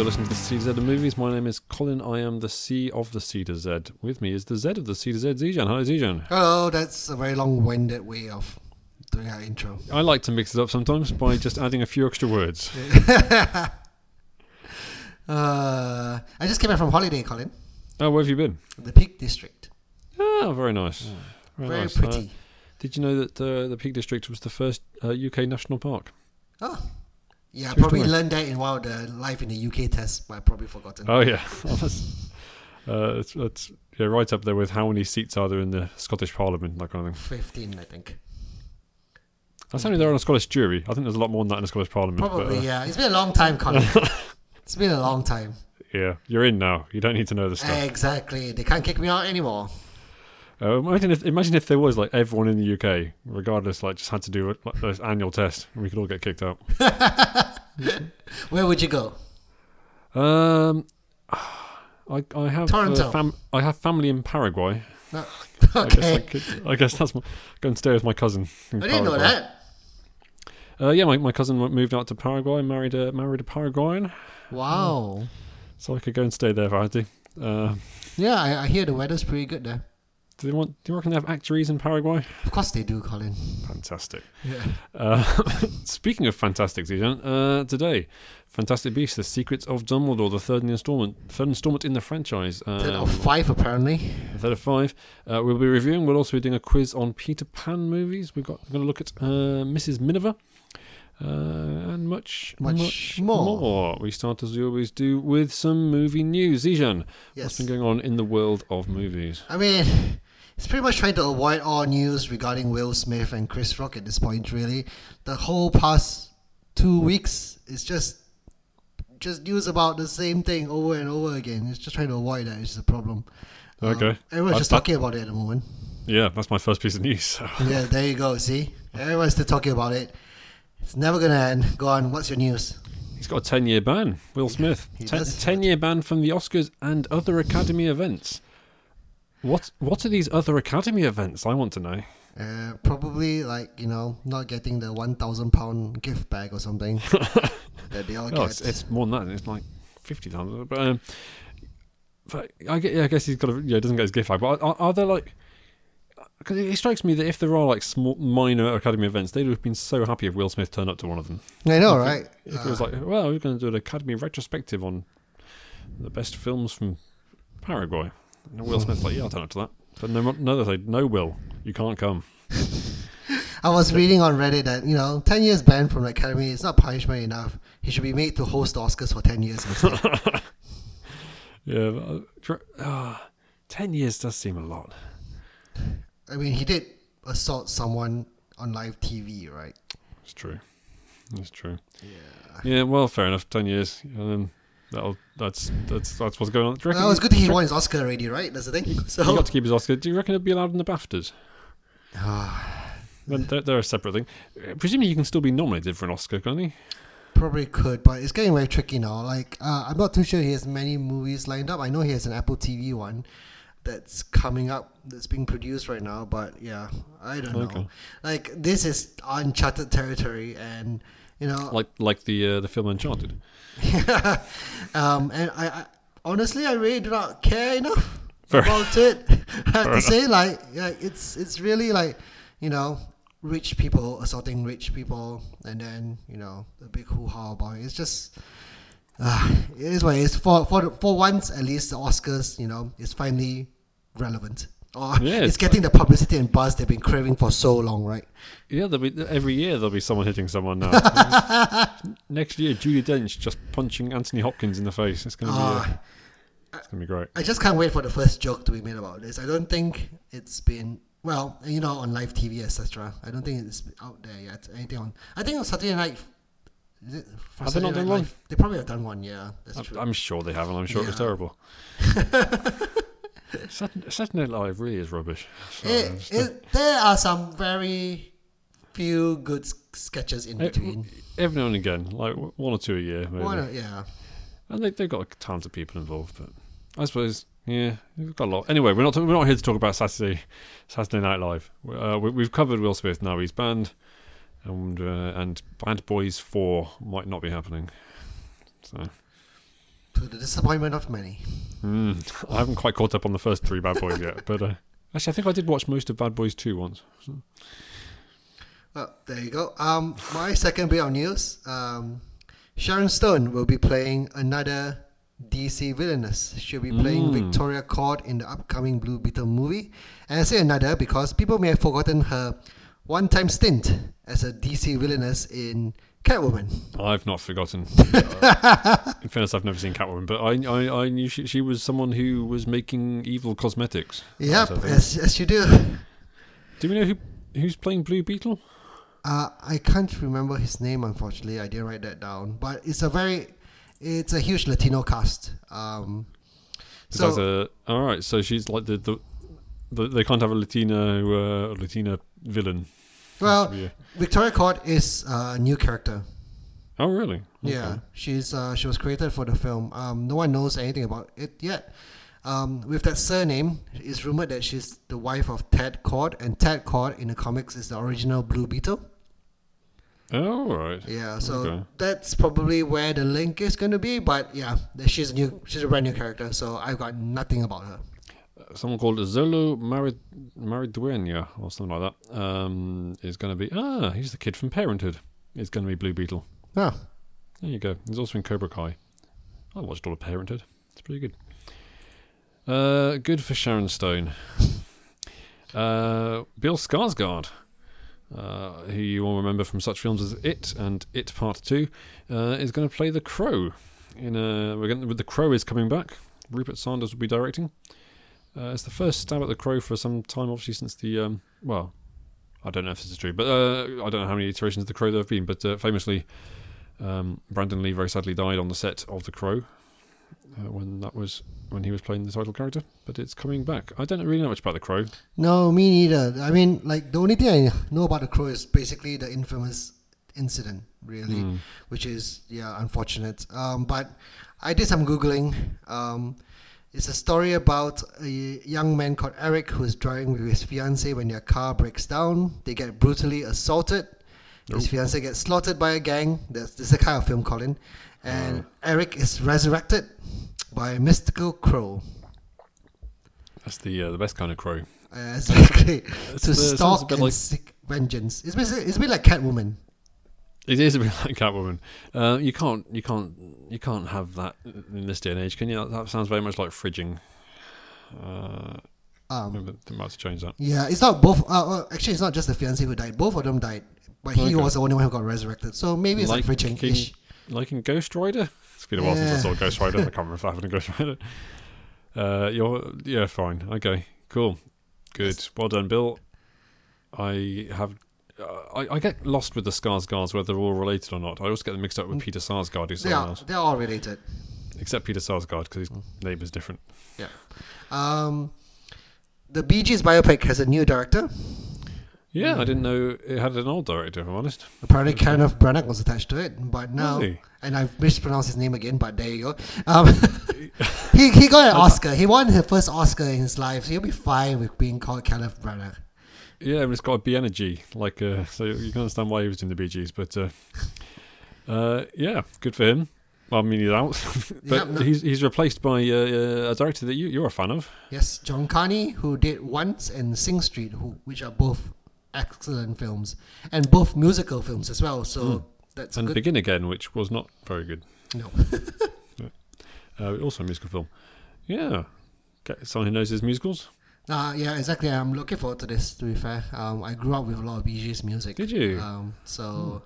You're listening to the C to Z of movies. My name is Colin. I am the C of the C to Z. With me is the Z of the C to Z, Zijan. Hi, Zijan. Hello, that's a very long-winded way of doing our intro. I like to mix it up sometimes by just adding a few extra words. Uh, I just came back from holiday, Colin. Oh, where have you been? The Peak District. Oh, very nice. Very nice. pretty. Uh, did you know that uh, the Peak District was the first uh, UK national park? oh. Yeah, I probably learned that in one of the Life in the UK tests, but I probably forgotten. Oh yeah, uh, it's, it's yeah right up there with how many seats are there in the Scottish Parliament, that kind of thing. 15, I think. That's only there on a Scottish jury. I think there's a lot more than that in the Scottish Parliament. Probably, but, uh, yeah. It's been a long time, Colin. it's been a long time. yeah, you're in now. You don't need to know the stuff. Exactly. They can't kick me out anymore. Uh, imagine if imagine if there was like everyone in the UK, regardless, like just had to do like, this annual test, and we could all get kicked out. Where would you go? Um, I I have Toronto. Uh, fam- I have family in Paraguay. No. I guess, I, Okay. could, I guess that's my, go and stay with my cousin. in I didn't know that. Uh, yeah, my, my cousin moved out to Paraguay, married a married a Paraguayan, Wow. so I could go and stay there if I had to. Uh, Yeah, I, I hear the weather's pretty good there. Do they want? Do you reckon they have actuaries in Paraguay? Of course they do, Colin. Fantastic. Yeah. Uh, speaking of fantastic, Zijan, uh, today, Fantastic Beasts: The Secrets of Dumbledore, the third installment, third installment in the franchise. Um, Ten of five, apparently. Third of five. Uh, we'll be reviewing. We'll also be doing a quiz on Peter Pan movies. We've got. We're going to look at uh, Mrs. Miniver. Uh, and much, Much much, more. more. We start as we always do with some movie news. Zijan, What's been going on in the world of movies? I mean, it's pretty much trying to avoid all news regarding Will Smith and Chris Rock at this point. Really, the whole past two weeks is just just news about the same thing over and over again. It's just trying to avoid that. It's a problem. Um, Okay. everyone's I- just I- talking about it at the moment. Yeah, that's my first piece of news. So. yeah, there you go. See, everyone's still talking about it. It's never gonna end. Go on. What's your news? He's got a 10 year ban, Will Smith. Ten, does. 10 year ban from the Oscars and other Academy events. What What are these other Academy events? I want to know. Uh, probably like you know not getting the one thousand pound gift bag or something that they all Oh, get. it's, it's more than that. It's like 50,000. But, um, but I, get, yeah, I guess he's got a, yeah, doesn't get his gift bag. But are, are there like. Because it strikes me that if there are like small, minor Academy events, they'd have been so happy if Will Smith turned up to one of them. I know, if it- right? If it was Uh, like, well, we're going to do an Academy retrospective on the best films from Paraguay. And Will Smith's like, yeah, I'll turn up to that. But no, no, they say, no, Will, you can't come. I was reading on Reddit that you know, ten years banned from the academy is not punishment enough. He should be made to host Oscars for ten years. Yeah, but, uh, ah, 10 years does seem a lot. I mean, he did assault someone on live TV, right? It's true. It's true. Yeah. Yeah, well, fair enough. 10 years. Um, that'll, that's, that's, that's what's going on. Reckon Well, it's good that he won his Oscar already, right? That's the thing. So He got to keep his Oscar. Do you reckon it'll be allowed in the BAFTAs? Ah, They're, they're a separate thing. Uh, Presumably, you can still be nominated for an Oscar, can't you? probably could, but it's getting very tricky now. Like, uh, I'm not too sure he has many movies lined up. I know he has an Apple TV one that's coming up, that's being produced right now. But yeah, I don't Okay. know. Like, this is uncharted territory, and you know, Like, like the uh, the film Enchanted. um, and I, I honestly, I really do not care enough Fair- about it. I have Fair to say, like, yeah, it's it's really like, you know, rich people assaulting rich people, and then you know the big hoo ha about it. It's just. Uh, it is what it is. For for for once, at least the Oscars, you know, is finally relevant, or Yeah, it's it's- getting the publicity and buzz they've been craving for so long, right? Yeah, there'll be, every year there'll be someone hitting someone now. Next year, Judi Dench just punching Anthony Hopkins in the face. It's gonna be, uh, Uh, it's gonna be great. I just can't wait for the first joke to be made about this. I don't think it's been well, you know, on live TV, etc. I don't think it's out there yet. Anything on? I think on Saturday night. Is it for Have they not Saturday done one? They probably have done one. Yeah, that's I'm, true. I'm sure they haven't. I'm sure it was terrible. Saturday, Night Live really is rubbish. So, It- it- there are some very few good sketches in Eh, between. every now and again, like one or two a year, maybe. Not? Yeah. And they, they've got tons of people involved, but I suppose, yeah, we've got a lot. Anyway, we're not we're not here to talk about Saturday Saturday Night Live. Uh, we, we've covered Will Smith now; he's banned, and uh, and Bad Boys Four might not be happening. So to the disappointment of many. Mm, I haven't quite caught up on the first three Bad Boys yet, but uh, actually, I think I did watch most of Bad Boys 2 once. Well, there you go. Um, my second bit of news. Um, Sharon Stone will be playing another DC villainess. She'll be playing Mm. Victoria Kord in the upcoming Blue Beetle movie. And I say another because people may have forgotten her one-time stint as a DC villainess in Catwoman. I've not forgotten. Uh, in fairness, I've never seen Catwoman, but I, I, I knew she, she was someone who was making evil cosmetics. Yep, yes, a thing. as, as you do. Do we know who who's playing Blue Beetle? Uh, I can't remember his name, unfortunately. I didn't write that down. But it's a very, it's a huge Latino cast. Um, So, a, all right, so she's like the, the, the they can't have a Latino uh, Latina villain. Well, Yeah. Victoria Kord is a new character. Oh, really? Yeah, she's uh, she was created for the film. Um, no one knows anything about it yet. Um, with that surname, it's rumored that she's the wife of Ted Kord, and Ted Kord in the comics is the original Blue Beetle. Oh, all right. Yeah, so Okay. that's probably where the link is going to be. But yeah, she's a new, she's a brand new character, so I've got nothing about her. Someone called Xolo Marid Maridueña or something like that um, is going to be ah, he's the kid from Parenthood. Is going to be Blue Beetle. ah There you go. He's also in Cobra Kai. I watched all of Parenthood. It's pretty good. Uh, good for Sharon Stone. Uh, Bill Skarsgård, uh, who you all remember from such films as It and It Part Two, uh, is going to play the Crow. In a, we're going the Crow is coming back. Rupert Sanders will be directing. Uh, it's the first stab at the Crow for some time, obviously since the um, well, I don't know if this is true, but uh, I don't know how many iterations of the Crow there have been. But uh, famously, um, Brandon Lee very sadly died on the set of The Crow uh, when that was when he was playing the title character. But it's coming back. I don't really know much about The Crow. no, me neither. I mean, like the only thing I know about the crow is basically the infamous incident, really, Hmm. which is yeah unfortunate. Um, but I did some googling. Um, it's a story about a young man called Eric who's driving with his fiance when their car breaks down. They get brutally assaulted. His Oh. fiance gets slaughtered by a gang. That's this is the kind of film, Colin. And Eric is resurrected by a mystical crow. That's the uh, the best kind of crow. Uh, exactly. It's to the- a stalk and like- seek vengeance. It's basically it's a bit like Catwoman. It is a bit like Catwoman. Uh, you can't you can't you can't have that in this day and age, can you? That sounds very much like fridging. Uh, Um, maybe they might have to change that. yeah, it's not both. Uh, actually, it's not just the fiance who died. Both of them died, but he Okay. was the only one who got resurrected. So maybe it's like, Like fridging ish. Like in Ghost Rider. It's been a while since I saw Ghost Rider. I can't remember if I have a Ghost Rider. Uh, you're yeah, fine. Okay, cool, good. Well done, Bill. I have. Uh, I, I get lost with the Skarsgårds whether they're all related or not. I always get them mixed up with Peter Sarsgaard, who's They someone are else. they're all related. Except Peter Sarsgaard because his name is different. Um, the Bee Gees biopic has a new director. Yeah. I didn't know it had an old director. If I'm honest. Apparently, Kenneth Branagh was attached to it, but now, and I've mispronounced his name again. But there you go. Um, he he got an Oscar. He won his first Oscar in his life, so he'll be fine with being called Kenneth Branagh. Yeah, and it's got a B energy, like uh, so you can understand why he was in the Bee Gees. But uh, uh, yeah, good for him. Well, I mean, he's out, but Yeah, no- he's he's replaced by uh, uh, a director that you you're a fan of. Yes, John Carney, who did Once and Sing Street, who which are both excellent films and both musical films as well. So that's and good. Begin Again, which was not very good. no. Uh, also a musical film. Yeah, Get someone who knows his musicals. Uh, yeah, exactly. I'm looking forward to this. To be fair, um, I grew up with a lot of Bee Gees music. Did you? Hmm. Um, so,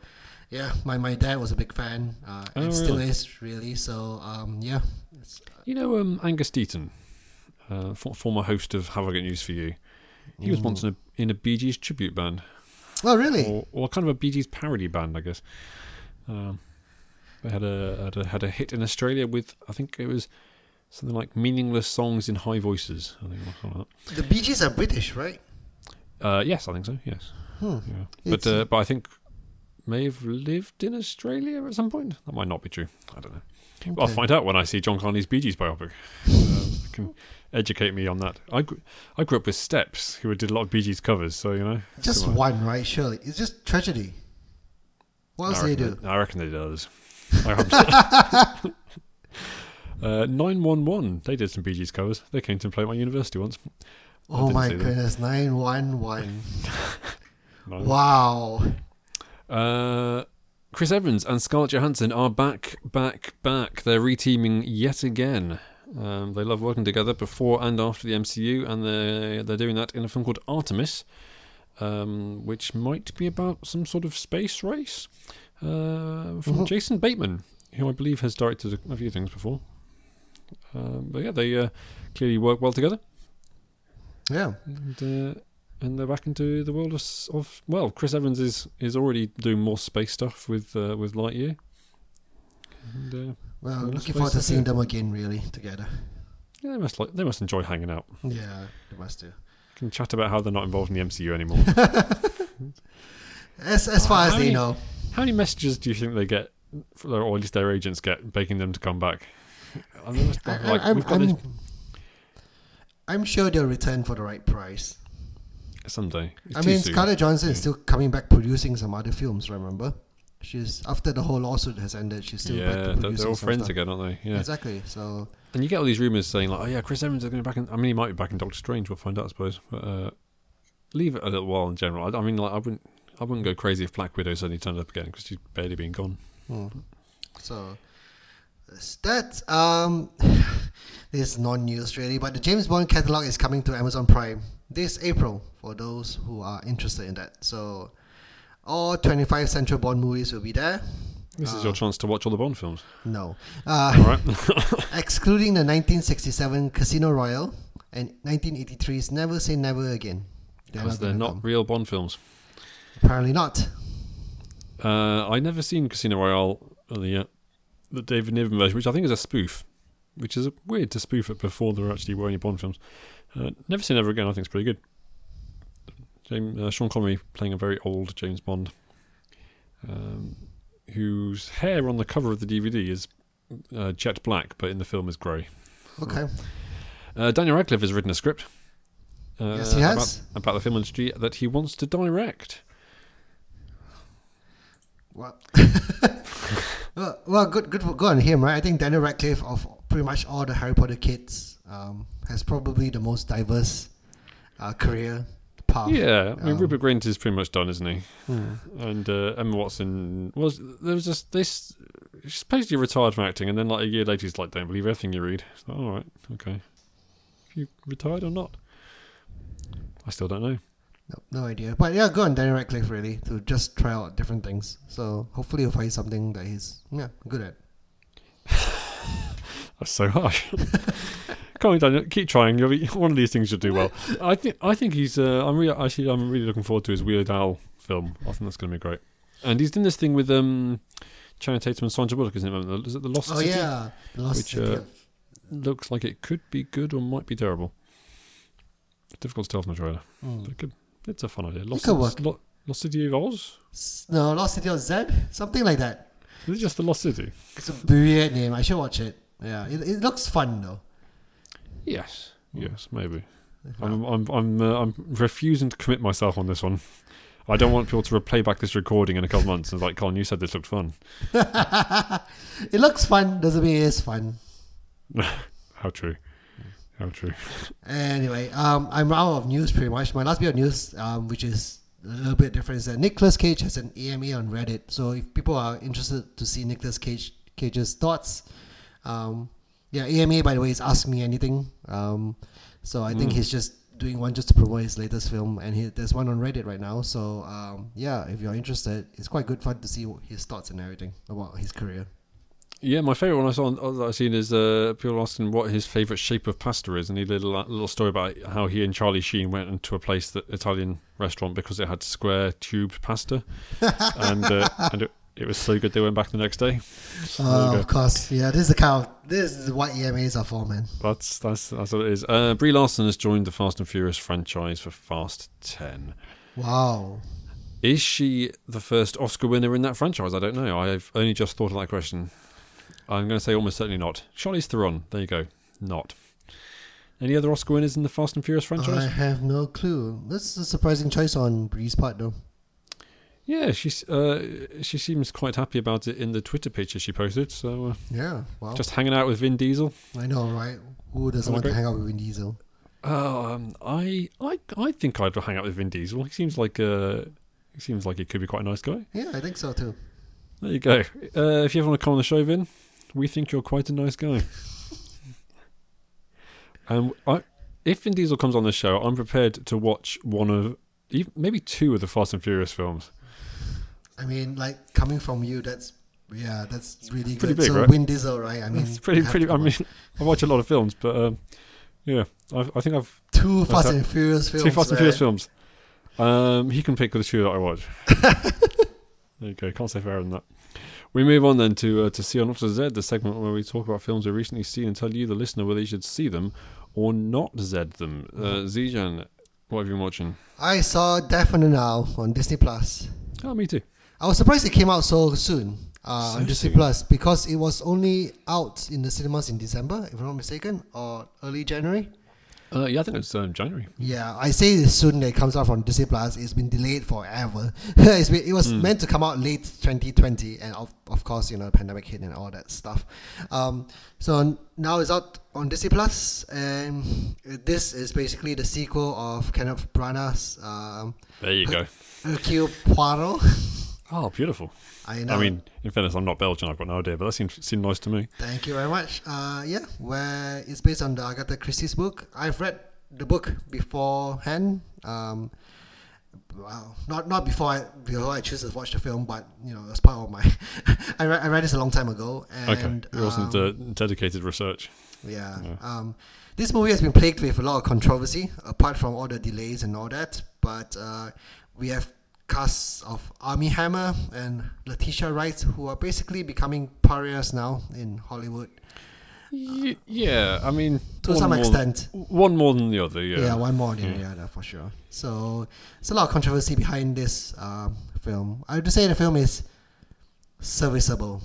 yeah, my, my dad was a big fan, uh, and Oh, still really? is really. So, um, yeah, it's, You know, um, Angus Deayton, uh, for, former host of Have I Got News for You. He was once in a, in a Bee Gees tribute band. oh really? or, or kind of a Bee Gees parody band, I guess. Um, they had a, had a had a hit in Australia with I think it was something like "Meaningless Songs in High Voices." I think like The Bee Gees are British, right? Uh, yes, I think so. Yes, Hmm. yeah. but uh, but I think may have lived in Australia at some point. That might not be true. I don't know. I'll find out when I see John Carney's Bee Gees biopic. uh, can educate me on that. I grew, I grew up with Steps, who did a lot of Bee Gees covers, so you know. Just one, right? Surely it's just tragedy. What else do they do? I reckon they do others. I hope so. Uh, 911, they did some Bee Gees covers. They came to play at my university once. Oh didn't my see them. goodness, nine one one. Nice. Wow. Uh, Chris Evans and Scarlett Johansson are back, back, back. They're reteaming yet again. Um, they love working together before and after the MCU, and they're they're doing that in a film called Artemis, um, which might be about some sort of space race. Uh, from Mhm. Jason Bateman, who I believe has directed a, a few things before. Um, but yeah, they uh, clearly work well together, Yeah. and uh, and they're back into the world of, of well, Chris Evans is is already doing more space stuff with uh, with Lightyear. And, uh, Well, looking forward to seeing yeah. them again, really, together. yeah, they must like they must enjoy hanging out. Yeah, they must do. Can chat about how they're not involved in the MCU anymore. As as far as they many- know. how many messages do you think they get, or at least their agents get, begging them to come back? I mean, it's I, like, am we've got I'm, this I'm sure they'll return for the right price. someday. It's I mean, soon. Scarlett Johansson is still coming back producing some other films. Remember, she's after the whole lawsuit has ended, she's still back yeah, to they're, all some friends stuff. again, aren't they? Yeah. Exactly. So And you get all these rumors saying like, oh yeah, Chris Evans is going to be back in. I mean, he might be back in Doctor Strange. We'll find out, I suppose. But uh, leave it a little while in general. I, I mean, like, I wouldn't, I wouldn't go crazy if Black Widow suddenly turned up again because she's barely been gone. Hmm. So that um, this is non-news really, but the James Bond catalog is coming to Amazon Prime this April for those who are interested in that. So all 25 Central Bond movies will be there. This is Uh, your chance to watch all the Bond films. No, uh, All right. excluding the 1967 Casino Royale and 1983's Never Say Never Again. Because they're not come. real Bond films. Apparently not. Uh, I never seen Casino Royale, uh, the David Niven version, which I think is a spoof, which is weird to spoof it before there actually were any Bond films. Uh, never seen Never Again. I think it's pretty good. James, uh, Sean Connery playing a very old James Bond, um, whose hair on the cover of the DVD is uh, jet black, but in the film is grey. Okay. Uh, Daniel Radcliffe has written a script. Uh, Yes, he has. About, about the film industry that he wants to direct. Well, well, well, good, good, good on him, right? I think Daniel Radcliffe of pretty much all the Harry Potter kids um, has probably the most diverse uh, career path. Yeah, I mean Um, Rupert Grint is pretty much done, isn't he? Hmm. And uh, Emma Watson was there was just this. She's supposedly retired from acting, and then like a year later, he's like, "Don't believe everything you read." Like, All right, okay. You retired or not? I still don't know. No, no idea. But yeah, go on Daniel Radcliffe really to just try out different things. So hopefully you'll find something that he's yeah good at. That's so harsh. Come on, Daniel, keep trying. You'll be, one of these things you'll do well. I think. I think he's. Uh, I'm really actually. I'm really looking forward to his Weird Al film. I think that's going to be great. And he's done this thing with um, Channing Tatum and Sandra Bullock, isn't it? Is it the Lost Oh City? yeah, The Lost Which, City uh, looks like it could be good or might be terrible. Difficult to tell from the trailer. Hmm. But could, it's a fun idea. Lost, could work. Lo- Lost City of Oz? S- No, Lost City of Z, something like that. Is it just the Lost City? It's a weird name. I should watch it. Yeah, it, it looks fun though. Yes. Yes, maybe. I'm I'm I'm uh, I'm refusing to commit myself on this one. I don't want people to replay back this recording in a couple months and like, Colin, you said this looked fun. it looks fun. Doesn't mean it is fun. How true. True. Anyway, um, I'm out of news pretty much. My last bit of news, um, which is a little bit different, is that Nicolas Cage has an AMA on Reddit. So if people are interested to see Nicolas Cage Cage's thoughts, um, yeah, AMA by the way is Ask Me Anything. Um, so I think Mm. he's just doing one just to promote his latest film, and he, there's one on Reddit right now. So um, yeah, if you're interested, it's quite good fun to see his thoughts and everything about his career. Yeah, my favourite one I saw on, that I've seen is uh, people asking what his favourite shape of pasta is, and he did a little, story about how he and Charlie Sheen went into a place, that Italian restaurant, because it had square tubed pasta, and uh, and it, it was so good they went back the next day. So Uh, of course, yeah. This is the kind of, this is what AMAs are for, man. That's that's that's what it is. Uh, Brie Larson has joined the Fast and Furious franchise for Fast Ten. Wow. Is she the first Oscar winner in that franchise? I don't know. I've only just thought of that question. I'm going to say almost certainly not. Charlize Theron. There you go. Not. Any other Oscar winners in the Fast and Furious franchise? I have no clue. This is a surprising choice on Brie's part, though. Yeah, she's uh, she seems quite happy about it in the Twitter picture she posted. So uh, Yeah, well, just hanging out with Vin Diesel. I know, right? Who doesn't want to hang out with Vin Diesel? Oh, um, I I I think I'd hang out with Vin Diesel. He seems like uh, he seems like he could be quite a nice guy. Yeah, I think so too. There you go. Uh, if you ever want to come on the show, Vin, we think you're quite a nice guy. and I, if Vin Diesel comes on the show, I'm prepared to watch one of, maybe two of the Fast and Furious films. I mean, like coming from you, that's yeah, that's really Pretty good. big, so right? Vin Diesel, right? I mean, it's pretty, pretty. I mean, I watch a lot of films, but um, yeah, I, I think I've two Fast that- and Furious films. two Fast and Furious films. Um, he can pick the two that I watch. there you go. Can't say fairer than that. We move on then to uh, to C or not to Z, the segment where we talk about films we've recently seen and tell you, the listener, whether you should see them or not Z them. Uh, Zijan, what have you been watching? I saw Death on the Nile on Disney Plus. Oh, me too. I was surprised it came out so soon uh, So on Disney soon. Plus because it was only out in the cinemas in December, if I'm not mistaken, or early January. Uh, yeah, I think it's um, January. Yeah, I say soon that it comes out from Disney Plus. It's been delayed forever. it's been, it was Hmm. meant to come out late 2020, and of, of course, you know, the pandemic hit and all that stuff. Um, so now it's out on Disney Plus, and this is basically the sequel of Kenneth Branagh's um, There you go. Hercule Poirot. Oh, beautiful. I know. I mean, in fairness, I'm not Belgian. I've got no idea, but that seemed seemed nice to me. Thank you very much. Uh, yeah, where it's based on the Agatha Christie's book. I've read the book beforehand. Um, well, not not before I before I choose to watch the film, but you know, as part of my, I read I read this a long time ago, and okay, it wasn't um, uh, dedicated research. yeah. Yeah. Um, this movie has been plagued with a lot of controversy, apart from all the delays and all that. But uh, we have casts of Armie Hammer and Letitia Wright, who are basically becoming pariahs now in Hollywood Y- yeah, I mean, to some extent. one more than the other. Yeah, Yeah, one more than Yeah. the other for sure. So it's a lot of controversy behind this um, film. I would say the film is serviceable.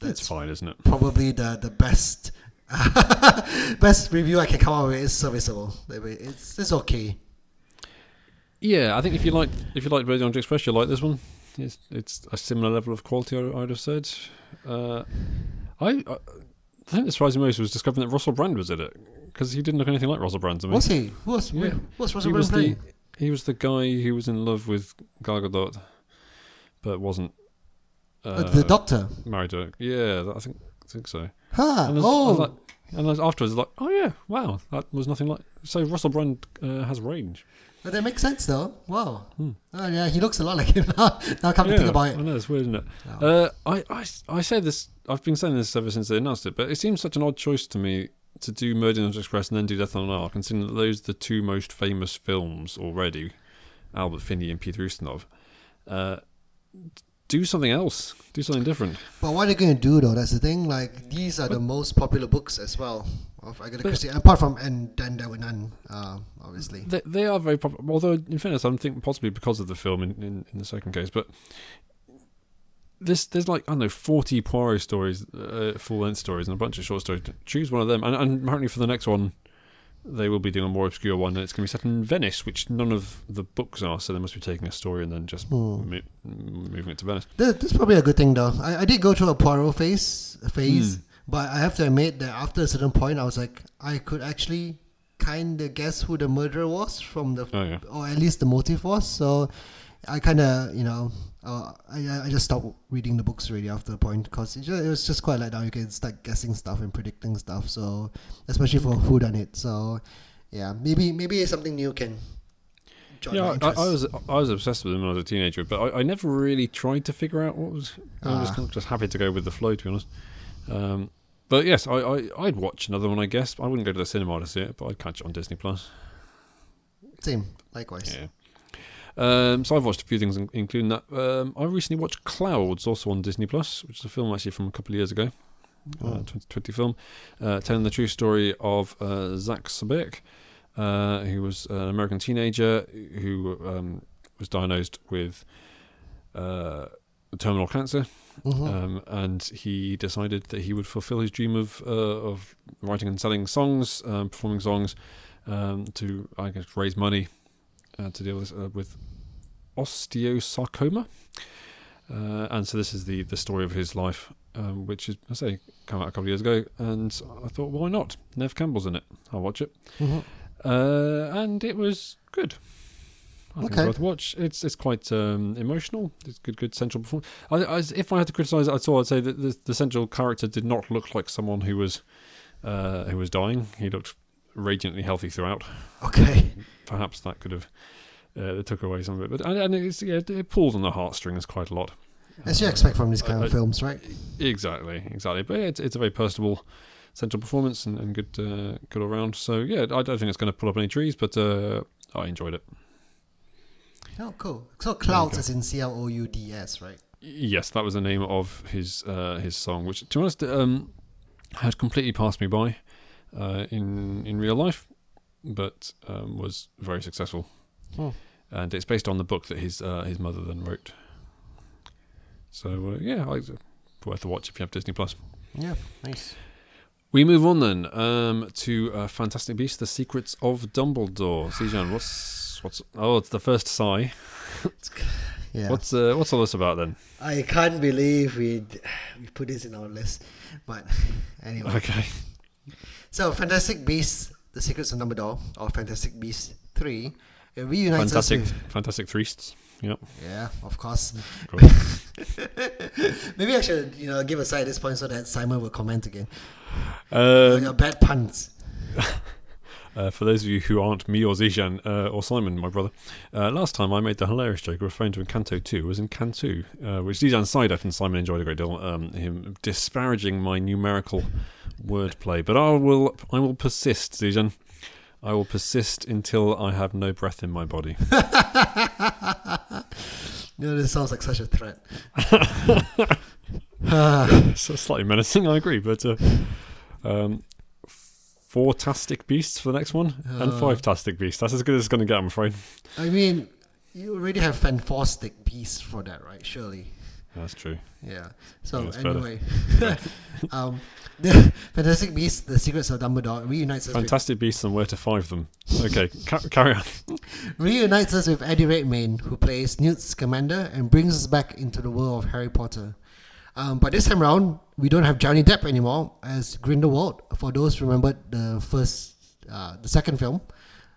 That's That's fine, isn't it? probably the the best best review I can come up with is serviceable. It's it's okay. Yeah, I think if you like if you like Radio Orange Express, you'll like this one. It's it's a similar level of quality. I, I'd have said. Uh, I, I think the surprising most was discovering that Russell Brand was in it because he didn't look anything like Russell Brand to me. Was he? Was Yeah. who was he Russell was Brand the he was the guy who was in love with Gal Gadot, but wasn't uh, Uh, the doctor. married to her. Yeah, I think I think so. Huh. And, oh, like, and afterwards, like, oh yeah, wow, that was nothing like. So Russell Brand uh, has range. But that makes sense though. Wow. Hmm. Oh yeah, he looks a lot like him now. Now come to think about it. I know it's weird, isn't it? Oh. Uh, I, I, I say this. I've been saying this ever since they announced it, but it seems such an odd choice to me to do Murder on the Express and then do Death on an Ark, considering that those are the two most famous films already, Albert Finney and Peter Ustinov. Uh, do something else. Do something different. But what are they going to do though? That's the thing. Like these are the most popular books as well of Agatha But- Christie, apart from and then there were none, uh, obviously. They, they are very popular. Although, in fairness, I think possibly because of the film in, in, in the second case, but. This, there's like I don't know forty Poirot stories, uh, full length stories, and a bunch of short stories. Choose one of them, and, and apparently for the next one, they will be doing a more obscure one, and it's going to be set in Venice, which none of the books are. So they must be taking a story and then just Hmm. mo- moving it to Venice. This, this is probably a good thing though. I, I did go through a Poirot phase, phase, Hmm. But I have to admit that after a certain point, I was like, I could actually kind of guess who the murderer was from the, Oh yeah, or at least the motive was. So I kind of, you know, uh, I, I just stopped reading the books really after a point because it, it was just quite let down. You can start guessing stuff and predicting stuff. So especially for who done it. So yeah, maybe maybe something new can. yeah. I. I was I was obsessed with them when I was a teenager, but I, I never really tried to figure out what was. I'm just Ah. kind of just happy to go with the flow, to be honest. Um, but yes, I, I I'd watch another one. I guess I wouldn't go to the cinema to see it, but I'd catch it on Disney Plus. Same, likewise. Yeah. Um, so I've watched a few things, including that. Um, I recently watched Clouds, also on Disney Plus, which is a film actually from a couple of years ago, uh, Oh. 2020 film, uh, telling the true story of uh, Zach Sobiech, uh, who was an American teenager who um, was diagnosed with uh, terminal cancer, Mhm. um, and he decided that he would fulfill his dream of uh, of writing and selling songs, um, performing songs, um, to I guess raise money uh, to deal with, uh, with osteosarcoma. Uh, and so this is the, the story of his life, um, which is, I say, came out a couple of years ago. And I thought, why not? Neve Campbell's in it. I'll watch it. Mhm. Uh, and it was good. I think Okay. it's worth watch. It's it's quite um, emotional. It's good, good central performance. I, I, if I had to criticise it at all, I'd say that the, the central character did not look like someone who was uh, who was dying. He looked radiantly healthy throughout. Okay. Perhaps that could have uh, took away some of it, but and, and it's, yeah, it pulls on the heartstrings quite a lot. As you expect from these kind of films, right? Exactly, exactly. But it's it's a very personable central performance and, and good uh, good all round. So yeah, I don't think it's going to pull up any trees, but uh, I enjoyed it. Oh, cool. So clouds as in C L O U D S, right? Yes, that was the name of his uh, his song, which to be honest um, had completely passed me by uh, in in real life, but um, was very successful. Hmm. And it's based on the book that his uh, his mother then wrote. So uh, yeah, I, worth a watch if you have Disney Plus. Yeah, nice. We move on then um, to uh, Fantastic Beasts: The Secrets of Dumbledore. Sijan, what's what's oh, it's the first sigh. Yeah. What's uh, what's all this about then? I can't believe we we put this in our list, but anyway. Okay. So, Fantastic Beasts: The Secrets of Dumbledore, or Fantastic Beasts Three, it reunites Fantastic, us with. fantastic threests. Yep. Yeah, of course. Cool. Maybe I should, you know, give a side at this point so that Simon will comment again. Um, Your bad puns. uh, for those of you who aren't me or Zishan uh, or Simon, my brother, uh, last time I made the hilarious joke referring to Encanto 2 was in Cantu, uh, which Zishan sided and Simon enjoyed a great deal, um, him disparaging my numerical wordplay. But I will, I will persist, Zishan. I will persist until I have no breath in my body. You know, this sounds like such a threat. So slightly menacing, I agree, but uh, um, four tastic beasts for the next one, and Uh. five tastic beasts. That's as good as it's going to get, I'm afraid. I mean, you already have Fantastic Beasts for that, right? Surely. That's true. Yeah. So That's anyway, um, the Fantastic Beasts: The Secrets of Dumbledore reunites us Fantastic beasts and where to find them. Okay, ca- carry on. reunites us with Eddie Redmayne, who plays Newt Scamander, and brings us back into the world of Harry Potter. Um, but this time around, we don't have Johnny Depp anymore as Grindelwald. For those who remembered the first, uh, the second film,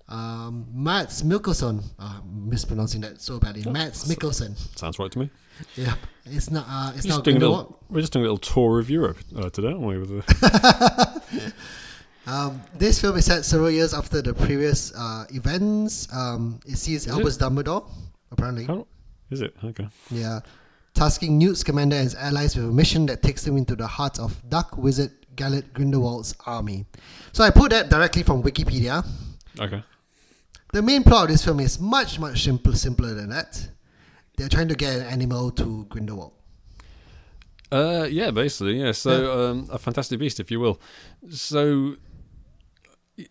um, Mads Mikkelsen, uh, mispronouncing that so badly, Mads Mikkelsen. Sounds right to me. Yeah, it's not. Uh, it's We're not just, doing a Grindelwald. little, we're just doing a little tour of Europe uh, today, aren't we? With the, Um, this film is set several years after the previous uh, events. Um, it sees Is Albus Dumbledore, apparently. how, is it? Okay. Yeah. Tasking Newt Scamander and his allies with a mission that takes them into the heart of Dark Wizard Gellert Grindelwald's army. So I put that directly from Wikipedia. Okay. The main plot of this film is much, much simple, simpler than that. They're trying to get an animal to Grindelwald. Uh, yeah, basically, yeah. So, um, a fantastic beast, if you will. So,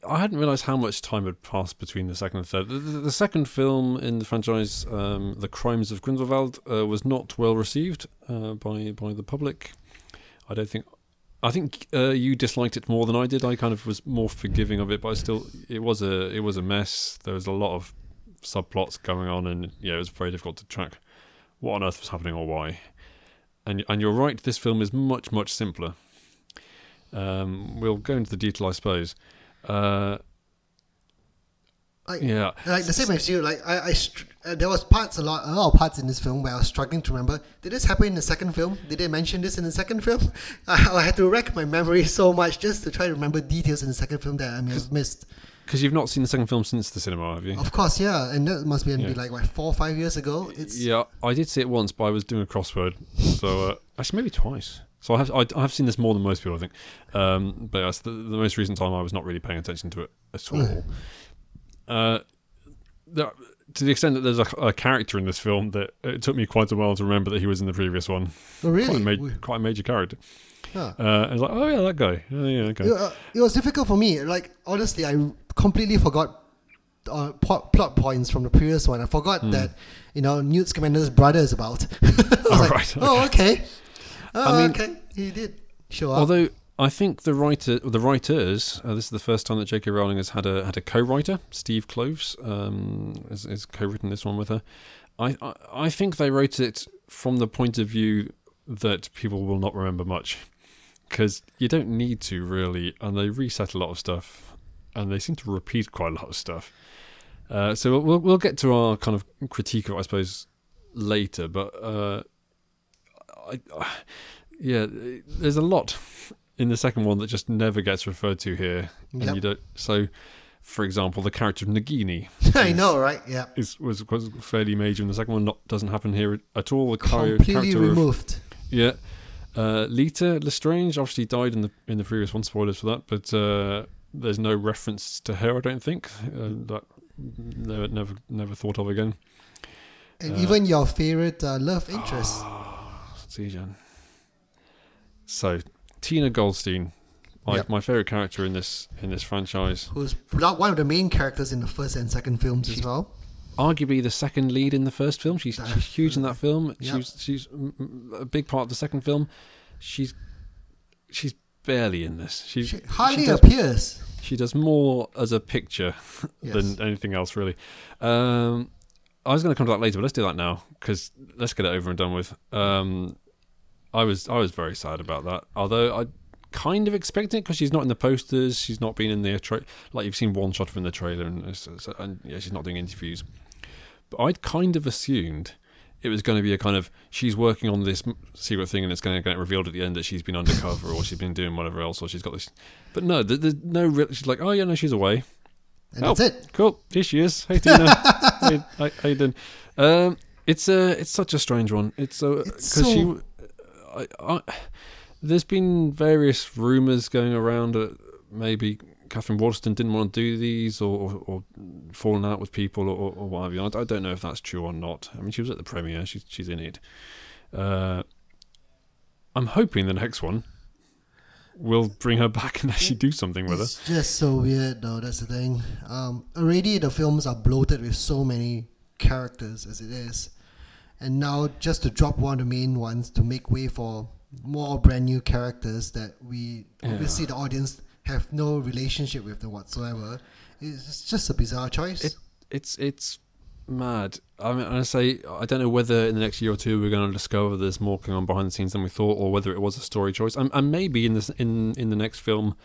I hadn't realised how much time had passed between the second and third. The, the, the second film in the franchise, um, "The Crimes of Grindelwald," uh, was not well received uh, by by the public. I don't think. I think uh, you disliked it more than I did. I kind of was more forgiving of it, but I still it was a it was a mess. There was a lot of subplots going on, and yeah, it was very difficult to track what on earth was happening or why. And and you're right. This film is much much simpler. Um, we'll go into the detail, I suppose. Uh, Like, yeah, like the same as you. Like I, I str- uh, there was parts a lot, a lot of parts in this film where I was struggling to remember. Did this happen in the second film? Did they mention this in the second film? I, I had to wreck my memory so much just to try to remember details in the second film that I may have missed. because you've not seen the second film since the cinema, have you? Of course, yeah, and that must be, be Yeah. like what four or five years ago. It's Yeah, I did see it once, but I was doing a crossword, so uh, actually maybe twice. So I have I, I have seen this more than most people, I think. Um, but that's the, the most recent time I was not really paying attention to it at all. uh, there, to the extent that there's a, a character in this film that it took me quite a while to remember that he was in the previous one. oh, Quite a, really. ma- quite a major character. Huh. Uh, I was like, oh yeah, that guy. Oh yeah, okay. It, uh, it was difficult for me. Like honestly, I completely forgot uh, plot, plot points from the previous one. I forgot Hmm. that you know Newt Scamander's brother is about. I was Oh, like, right, Oh, okay. Oh, I mean- okay. He did up. Although I think the writer, the writers, uh, this is the first time that J.K. Rowling has had a had a co-writer. Steve Kloves um, has, has co-written this one with her. I, I I think they wrote it from the point of view that people will not remember much because you don't need to really, and they reset a lot of stuff, and they seem to repeat quite a lot of stuff. Uh, so we'll we'll get to our kind of critique of, it, I suppose, later. But uh, I, I, yeah, there's a lot in the second one that just never gets referred to here, and Yep. you don't. So, for example, the character of Nagini I know, right? Yeah. is was, was fairly major, in the second one not, doesn't happen here at all. The Completely character of removed. yeah. Uh, Leta Lestrange obviously died in the in the previous one. Spoilers for that, but uh, there's no reference to her. I don't think uh, that never never never thought of again. And Uh, even your favorite uh, love interest. Zijan. So Tina Goldstein, my Yep. my favorite character in this in this franchise. who's not one of the main characters in the first and second films as well. Arguably the second lead in the first film. She's she's huge in that film. Yep. She's she's a big part of the second film. She's she's barely in this. She, She hardly does appears. She does more as a picture Yes. than anything else, really. Um, I was going to come to that later, but let's do that now because let's get it over and done with. Um, I was I was very sad about that, although I kind of expected it because she's not in the posters, she's not been in the tra- like you've seen one shot from the trailer, and, and yeah, she's not doing interviews. But I'd kind of assumed it was going to be a kind of she's working on this secret thing and it's going to get revealed at the end that she's been undercover or she's been doing whatever else or she's got this. But no, there- there's no real. She's like, oh yeah, no, she's away. And Oh. that's it. Cool. Here she is. Hey Tina. hey, how, how you doing? Um, it's a it's such a strange one. It's so It's because she. I, there's been various rumours going around that maybe Katherine Waterston didn't want to do these or, or, or falling out with people or, or what have you. I, don't know if that's true or not. I mean, she was at the premiere. She's she's in it. Uh, I'm hoping the next one will bring her back and actually do something with her. It's just so weird, though. That's the thing. Um, already the films are bloated with so many characters as it is, and now just to drop one of the main ones to make way for more brand new characters that we Yeah. obviously the audience have no relationship with them whatsoever. It's just a bizarre choice. It, it's it's mad. I mean, I say I don't know whether in the next year or two we're going to discover there's more going on behind the scenes than we thought, or whether it was a story choice. And, and maybe in this in in the next film,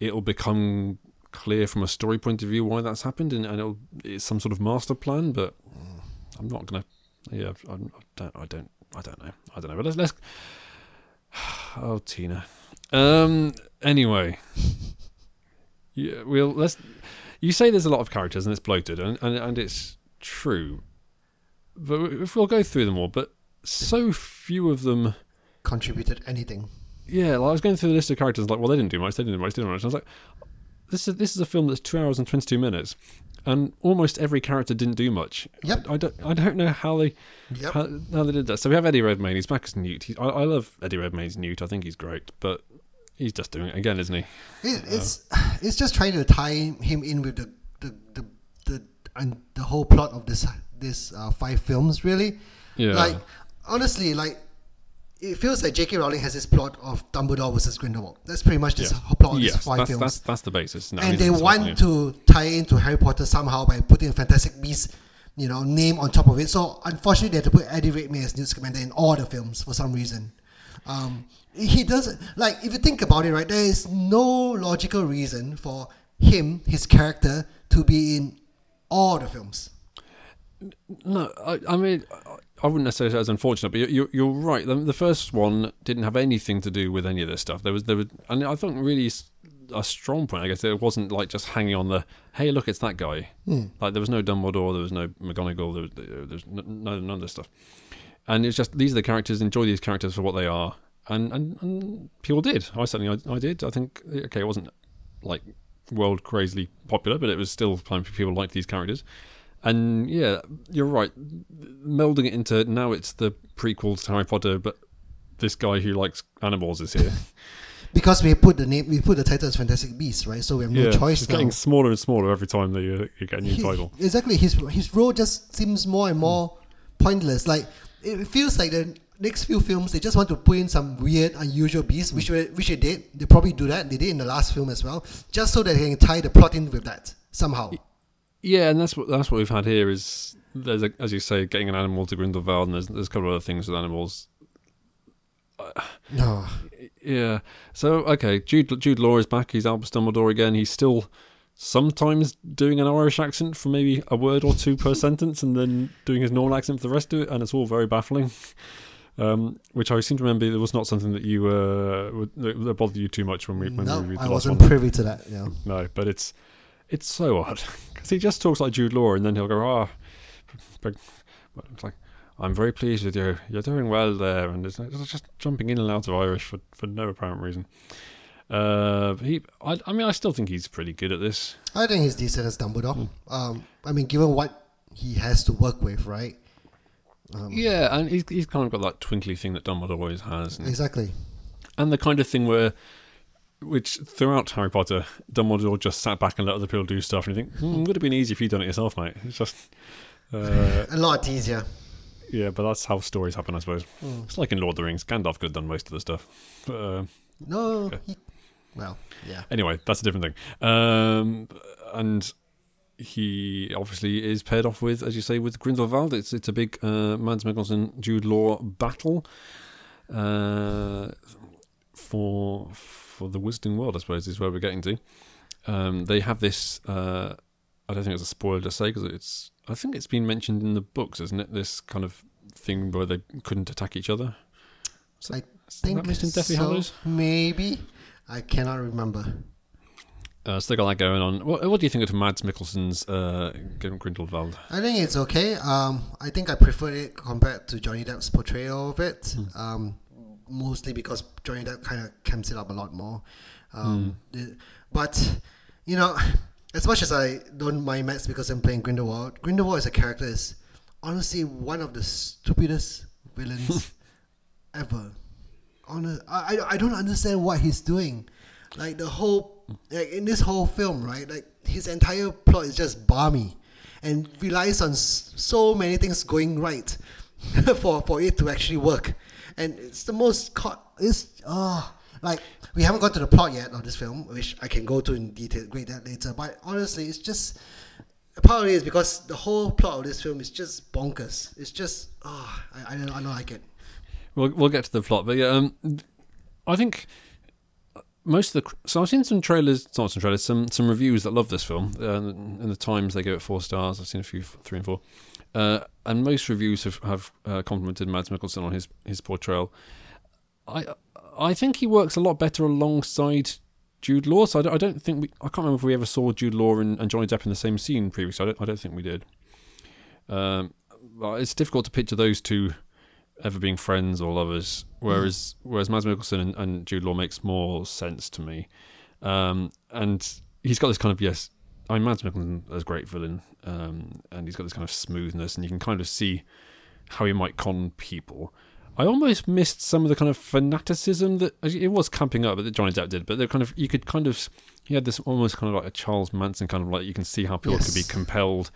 it'll become clear from a story point of view why that's happened, and, and it'll, it's some sort of master plan. But mm. I'm not going to. Yeah, I, I don't. I don't. I don't know. I don't know. But let's let's. Oh, Tina. Um. Anyway. Yeah. We'll let's. You say there's a lot of characters and it's bloated, and, and, and it's true. But if we'll go through them all, but so few of them. contributed anything. Yeah, like I was going through the list of characters, like, well, they didn't do much, they didn't do much, they didn't do much. And I was like, this is this is a film that's two hours and twenty two minutes, and almost every character didn't do much. Yep. I, I don't I don't know how they Yep. how, how they did that. So we have Eddie Redmayne. He's back as Newt. He, I, I love Eddie Redmayne's Newt. I think he's great, but he's just doing it again, isn't he? It, it's it's just trying to tie him in with the the the, the and the whole plot of this this uh, five films really. Yeah. Like honestly, like it feels like J.K. Rowling has this plot of Dumbledore versus Grindelwald. That's pretty much this Yeah. whole plot of yes, these five that's, films. that's that's the basis. No, and they not- want yeah. to tie into Harry Potter somehow by putting a Fantastic Beast, you know, name on top of it. So unfortunately, they had to put Eddie Redmayne as Newt Scamander in all the films for some reason. Um, he doesn't like if you think about it, right? There is no logical reason for him, his character, to be in all the films. No, I, I mean, I- wouldn't necessarily say it was unfortunate, but you're, you're, you're right. The, the first one didn't have anything to do with any of this stuff. There was, there was, and I think really a strong point. I guess it wasn't like just hanging on the, hey, look, it's that guy. Hmm. Like there was no Dumbledore, there was no McGonagall, there was, there was no, no none of this stuff. And it's just these are the characters. Enjoy these characters for what they are, and and, and people did. I certainly, I, I did. I think okay, it wasn't like world crazily popular, but it was still time for people liked these characters. And yeah, you're right. Melding it into now it's the prequels to Harry Potter, but this guy who likes animals is here. Because we put the name, we put the title as Fantastic Beasts, right? So we have no yeah, choice it's getting smaller and smaller every time that you, you get a new He- title. Exactly. His his role just seems more and more pointless. Like it feels like the next few films they just want to put in some weird, unusual beasts, which they- which they did. They probably do that. They did in the last film as well, just so that they can tie the plot in with that somehow. Yeah, and that's what that's what we've had here is there's a, as you say, getting an animal to Grindelwald, and there's there's a couple of other things with animals. No. Yeah. So okay, Jude Jude Law is back. He's Albus Dumbledore again. He's still sometimes doing an Irish accent for maybe a word or two per sentence, and then doing his normal accent for the rest of it, and it's all very baffling. Um, which I seem to remember it was not something that you uh, that bothered you too much when we when no, we reviewed the I last wasn't one. privy to that. Yeah. No, but it's it's so odd because he just talks like Jude Law, and then he'll go, "Ah, but it's like I'm very pleased with you. You're doing well there," and it's, it's just jumping in and out of Irish for for no apparent reason. Uh, he, I, I mean, I still think he's pretty good at this. I think he's decent as Dumbledore. Hmm. Um, I mean, given what he has to work with, right? Um, Yeah, and he's he's kind of got that twinkly thing that Dumbledore always has, and, Exactly. and the kind of thing where. Which throughout Harry Potter, Dumbledore just sat back and let other people do stuff, and you think, hmm, would have been easy if you'd done it yourself, mate. It's just, uh, A lot easier. Yeah, but that's how stories happen, I suppose. Mm. It's like in Lord of the Rings. Gandalf could have done most of the stuff. But, uh, No. Okay. He, well, yeah. anyway, that's a different thing. Um, and he obviously is paired off with, as you say, with Grindelwald. It's it's a big uh, Mads Mikkelsen Jude Law battle uh, for for the Wizarding World. I suppose is where we're getting to. Um, they have this. Uh, I don't think it's a spoiler to say because it's. I think it's been mentioned in the books, isn't it? This kind of thing where they couldn't attack each other. Is I that think mentioned Deathly so. Hallows? Maybe. I cannot remember. Uh, so they got that going on. What, what do you think of Mads Mikkelsen's uh, Grindelwald? I think it's okay. Um, I think I prefer it compared to Johnny Depp's portrayal of it. Hmm. Um, mostly because Johnny Depp kind of camps it up a lot more. Um, the- but you know, as much as I don't mind Max because I'm playing Grindelwald, Grindelwald as a character is honestly one of the stupidest villains ever. Honest, I, I I don't understand what he's doing. Like the whole like in this whole film, right? Like his entire plot is just balmy, and relies on s- so many things going right for for it to actually work. And it's the most caught. It's ah like we haven't got to the plot yet of this film, which I can go to in detail, great that later. But honestly, it's just part of it is because the whole plot of this film is just bonkers. It's just ah I, I don't I don't like it. We'll we'll get to the plot, but yeah, um, I think most of the so I've seen some trailers, not some trailers, some some reviews that love this film. Uh, in the Times, they give it four stars. I've seen a few three and four, uh, and most reviews have have uh, complimented Mads Mikkelsen on his his portrayal. I I think he works a lot better alongside Jude Law. So I don't, I don't think we I can't remember if we ever saw Jude Law and, and Johnny Depp in the same scene previously. I don't I don't think we did. Um, it's difficult to picture those two ever being friends or lovers. Whereas whereas Mads Mikkelsen and, and Jude Law makes more sense to me. Um, and he's got this kind of yes, I mean Mads Mikkelsen is a great villain, um, and he's got this kind of smoothness, and you can kind of see how he might con people. I almost missed some of the kind of fanaticism that it was camping up that Johnny Depp did, but they kind of you could kind of he had this almost kind of like a Charles Manson kind of like you can see how people could be compelled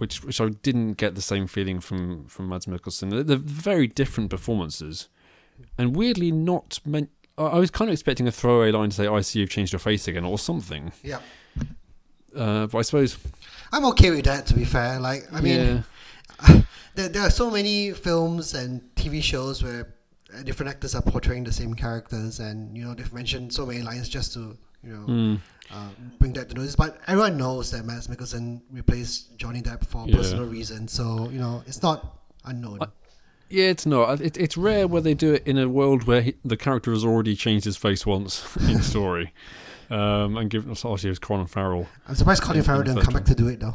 which which I didn't get the same feeling from from Mads Mikkelsen. They're, they're very different performances, and weirdly not meant. I was kind of expecting a throwaway line to say, "I see you've changed your face again" or something. Yeah. Uh, but I suppose, I'm okay with that. To be fair, like I mean, yeah, there, there are so many films and TV shows where different actors are portraying the same characters, and you know they've mentioned so many lines just to you know mm, uh, bring that to notice. But everyone knows that Mads Mikkelsen replaced Johnny Depp for Yeah. personal reasons, so you know it's not unknown. I- yeah, it's not. It, it's rare where they do it in a world where he, the character has already changed his face once in story. Um, and given us obviously it was Colin Farrell. I'm surprised Colin Farrell didn't come back to do it though.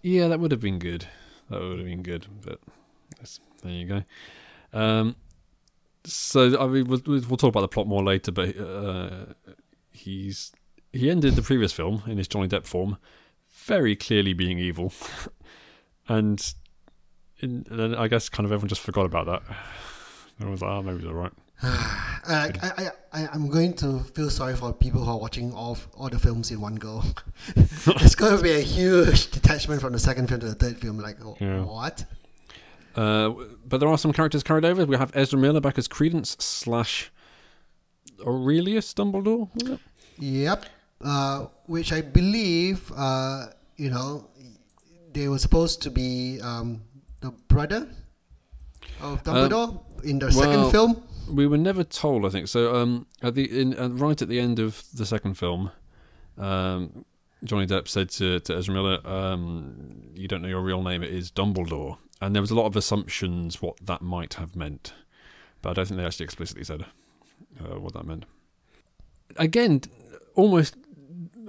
Yeah, that would have been good. That would have been good. But that's, there you go. Um, so I mean, we'll, we'll talk about the plot more later. But uh, he's he ended the previous film in his Johnny Depp form, very clearly being evil, and, in, and then I guess kind of everyone just forgot about that. Everyone was like, "Oh, maybe it's all right." I, I, I, I'm going to feel sorry for people who are watching all, all the films in one go. it's going to be a huge detachment from the second film to the third film. Like, Yeah. what? Uh, but there are some characters carried over. We have Ezra Miller back as Credence slash Aurelius Dumbledore. Yep. Uh, which I believe, uh, you know, they were supposed to be um, the brother of Dumbledore in the well, second film. We were never told, I think. So um, at the in, uh, right at the end of the second film, um, Johnny Depp said to, to Ezra Miller, um, "You don't know your real name. It is Dumbledore." And there was a lot of assumptions what that might have meant, but I don't think they actually explicitly said uh, what that meant. Again, almost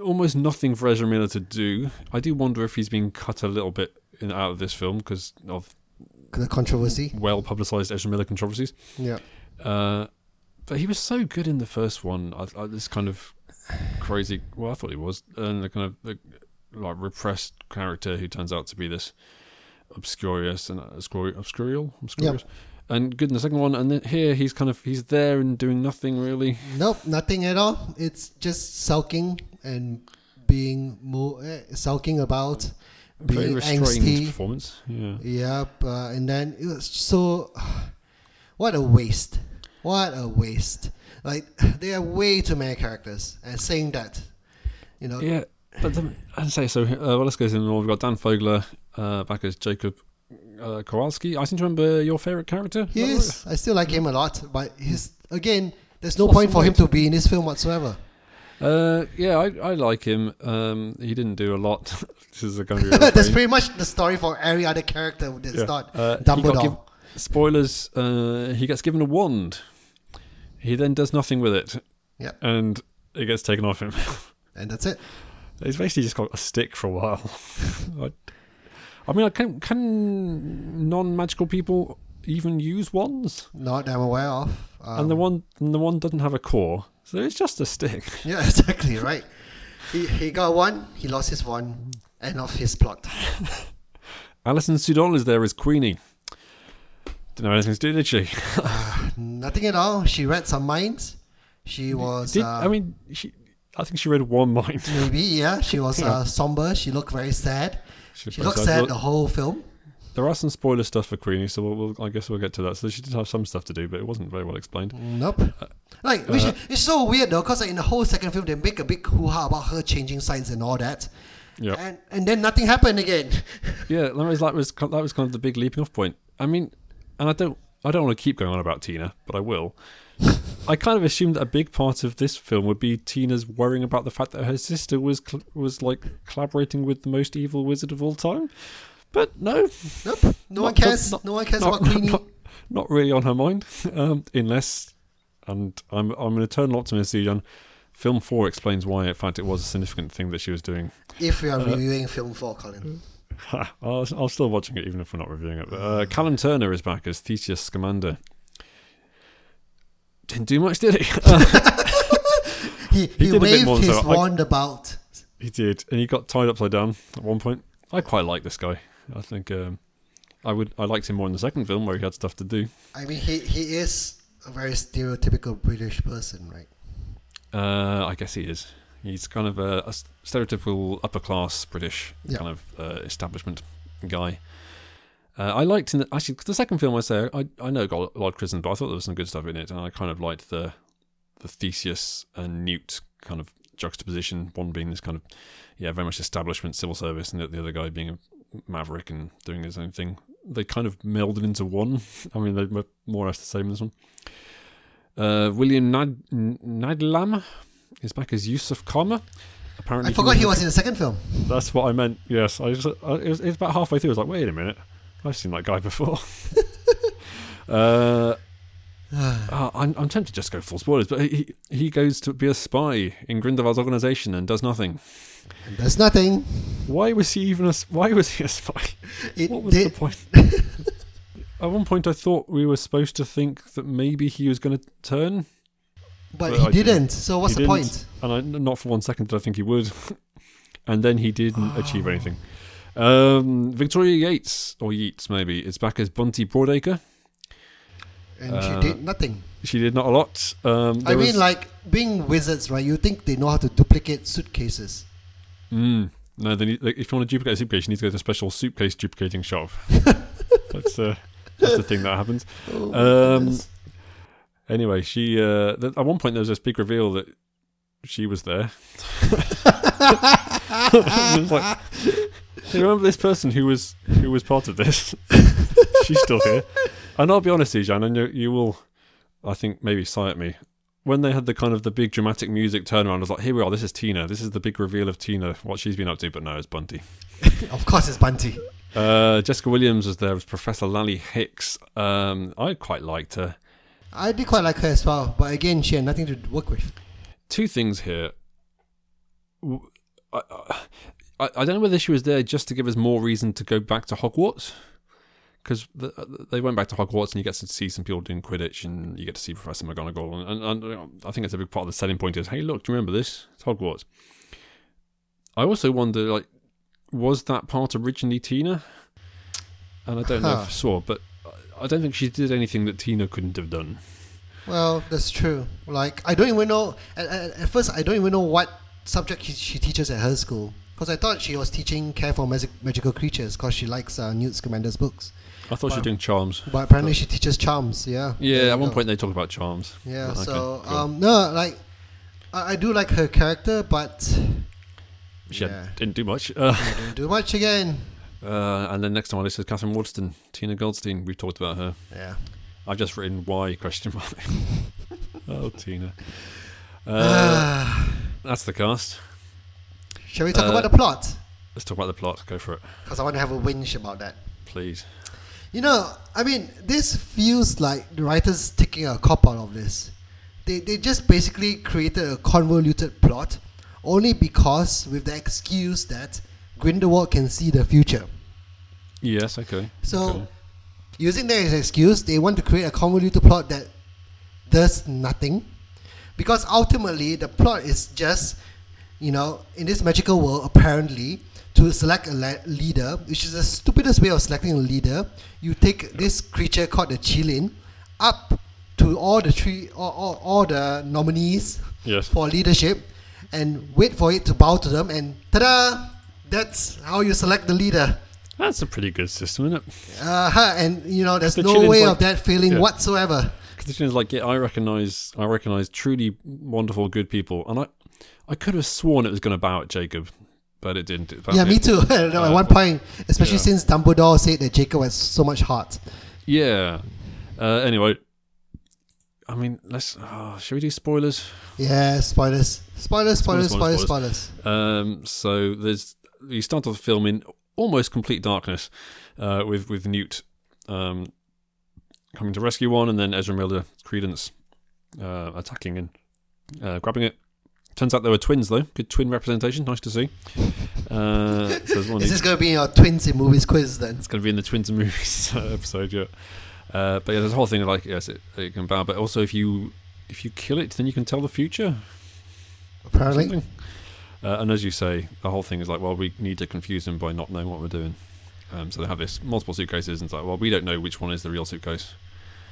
almost nothing for Ezra Miller to do. I do wonder if he's been cut a little bit in, out of this film because of The controversy. well publicized Ezra Miller controversies. Yeah. Uh, but he was so good in the first one. I, I, this kind of crazy. Well, I thought he was, and the kind of the, like repressed character who turns out to be this obscurious and obscuri- obscurial, obscurious, and good in the second one. And then here he's kind of he's there and doing nothing really. Nope, nothing at all. It's just sulking and being more eh, sulking about, Very being restrained angsty. performance. Yeah. Yep, uh, and then it was so. What a waste! What a waste! Like there are way too many characters, and saying that, you know, Yeah, but then, I'd say so. Uh, well, let's go through them all. We've got Dan Fogler uh, back as Jacob uh, Kowalski. I seem to remember your favorite character. he Is that is. I still like him a lot, but he's again. There's no What's point for him to be in this film whatsoever. Uh, yeah, I, I like him. Um, he didn't do a lot. this is going to be. That's pretty much the story for every other character that's Yeah. not Uh, Dumbledore. giv- spoilers. Uh, he gets given a wand. He then does nothing with it. Yep. And it gets taken off him. and that's it. He's basically just got a stick for a while. I, I mean, can can non-magical people even use wands? Not that I'm aware of. Um, and the one and the one doesn't have a core, so it's just a stick. Yeah, exactly right. He he got one. He lost his one. End of his plot. Alison Sudol is there as Queenie. Didn't have anything to do, did she? Nothing at all. She read some minds. She was. Did, uh, I mean, she. I think she read one mind. maybe yeah. She was uh, somber. She looked very sad. She looked sad. the whole film. There are some spoiler stuff for Queenie, so we'll, we'll, I guess we'll get to that. So she did have some stuff to do, but it wasn't very well explained. Nope. Like, which uh, it's so weird though, because like, in the whole second film they make a big hoo ha about her changing signs and all that, Yeah, and and then nothing happened again. yeah. That was that was that was kind of the big leaping off point. I mean, and I don't I don't want to keep going on about Tina, but I will. I kind of assumed that a big part of this film would be Tina's worrying about the fact that her sister was cl- was like collaborating with the most evil wizard of all time, but no, Nope. No Not- one cares. not- no one cares not, about Queenie. not, not really on her mind, um, unless, and I'm I'm an eternal optimist, Zijan. Film four explains why, in fact, it was a significant thing that she was doing. if we are Uh, reviewing film four, Colin. I'll, I'll still watching it even if we're not reviewing it. But, uh, Callum Turner is back as Theseus Scamander. Didn't do much, did he? He, he, bit waved more, his so I- wand about. he did, and he got tied upside down at one point. I quite like this guy. I think um, I would. I liked him more in the second film where he had stuff to do. I mean, he, he is a very stereotypical British person, right? Uh, I guess he is. He's kind of a, a stereotypical upper class British Yeah. kind of uh, establishment guy. Uh, I liked in the, actually the second film. I say I I know got a lot of criticism, but I thought there was some good stuff in it, and I kind of liked the the Theseus and Newt kind of juxtaposition. One being this kind of yeah, very much establishment civil service, and the, the other guy being a maverick and doing his own thing. They kind of melded into one. I mean, they were more or less the same in this one. Uh, William Nad- Nadylam is back as Yusuf Kama. Apparently, I forgot he was. was in the second film. That's what I meant. Yes, I just, I, it, was, it was about halfway through. I was like, wait a minute, I've seen that guy before. uh, uh, I'm, I'm tempted to just go full spoilers, but he he goes to be a spy in Grindelwald's organization and does nothing. And there's nothing. Why was he even a Why was he a spy? It What was did. the point? At one point, I thought we were supposed to think that maybe he was going to turn, but but he I didn't. didn't. So what's He the didn't. point? and I, not for one second did I think he would. and then he didn't achieve anything. Um, Victoria Yates, or Yeats maybe, is back as Bunty Broadacre. And Uh, she did nothing. She did not a lot. Um, I mean, like being wizards, right? You think they know how to duplicate suitcases? Mm, no, they need, like, if you want to duplicate a suitcase, you need to go to a special suitcase duplicating shop. that's, uh, that's the thing that happens. Oh, Um. Anyway, she uh, th- at one point there was this big reveal that she was there. It was like, You remember this person who was who was part of this? She's still here. And I'll be honest, Ejan, and you, you will, I think, maybe sigh at me. When they had the kind of the big dramatic music turnaround, I was like, here we are, this is Tina. This is the big reveal of Tina, what she's been up to. But no, it's Bunty. of course, it's Bunty. Uh, Jessica Williams was there as Professor Lally Hicks. Um, I quite liked her. I did quite like her as well, but again, she had nothing to work with. Two things here. I, I, I don't know whether she was there just to give us more reason to go back to Hogwarts. Because uh, they went back to Hogwarts and you get to see some people doing Quidditch and you get to see Professor McGonagall. And, and, and um, I think it's a big part of the selling point is hey, look, do you remember this? It's Hogwarts. I also wonder, like, was that part originally Tina? And I don't know Huh. for sure, but I don't think she did anything that Tina couldn't have done. Well, that's true. Like, I don't even know. At, at, at first, I don't even know what subject she, she teaches at her school. Because I thought she was teaching care for magic, magical creatures because she likes uh, Newt Scamander's books. I thought she was doing charms. But apparently, she teaches charms. Yeah. Yeah, at one go. point they talk about charms. Yeah. But okay, so, cool. um, no, like, I, I do like her character, but she had- didn't do much. Uh, didn't do much again. uh, and then next on my list is Katherine Waterston, Tina Goldstein. We've talked about her. Yeah. I've just written why question mark. oh, Tina. Uh, that's the cast. Shall we talk uh, about the plot? Let's talk about the plot. Go for it, Because I want to have a whinge about that. please. You know, I mean, this feels like the writers taking a cop out of this. They, they just basically created a convoluted plot only because with the excuse that Grindelwald can see the future. Yes, okay. So, Okay. using that as an excuse, they want to create a convoluted plot that does nothing. Because ultimately, the plot is just, you know, in this magical world, apparently, to select a le- leader, which is the stupidest way of selecting a leader, you take this creature called the Qilin up to all the three, all, all, all the nominees Yes. for leadership and wait for it to bow to them, and ta-da! That's how you select the leader. That's a pretty good system, isn't it? Uh-huh, and you know, there's The no way like- of that failing yeah. whatsoever. Because the is, like, yeah, I recognize, I recognize truly wonderful, good people, and I, I could have sworn it was going to bow at Jacob, but it didn't. It- yeah, me it- too. At uh, one point, especially yeah. since Dumbledore said that Jacob has so much heart. Yeah. Uh, anyway, I mean, let's. Oh, should we do spoilers? Yeah, spoilers, spoilers, spoilers, Spoilers, spoilers, spoilers, spoilers. Um, so there's you start off the film in almost complete darkness, uh, with with Newt um, coming to rescue one, and then Ezra Miller, Credence, uh, attacking and uh, grabbing it. Turns out they were twins, though. Good twin representation. Nice to see. Uh, so Is this going to be in your twins in movies quiz then? it's going to be in the Twins in Movies episode, yeah. Uh, but yeah, there's a whole thing of like, yes, it, it can bow, but also if you if you kill it, then you can tell the future. Apparently. Uh, and as you say, the whole thing is like, well, we need to confuse them by not knowing what we're doing. Um, so they have this multiple suitcases, and it's like, well, we don't know which one is the real suitcase.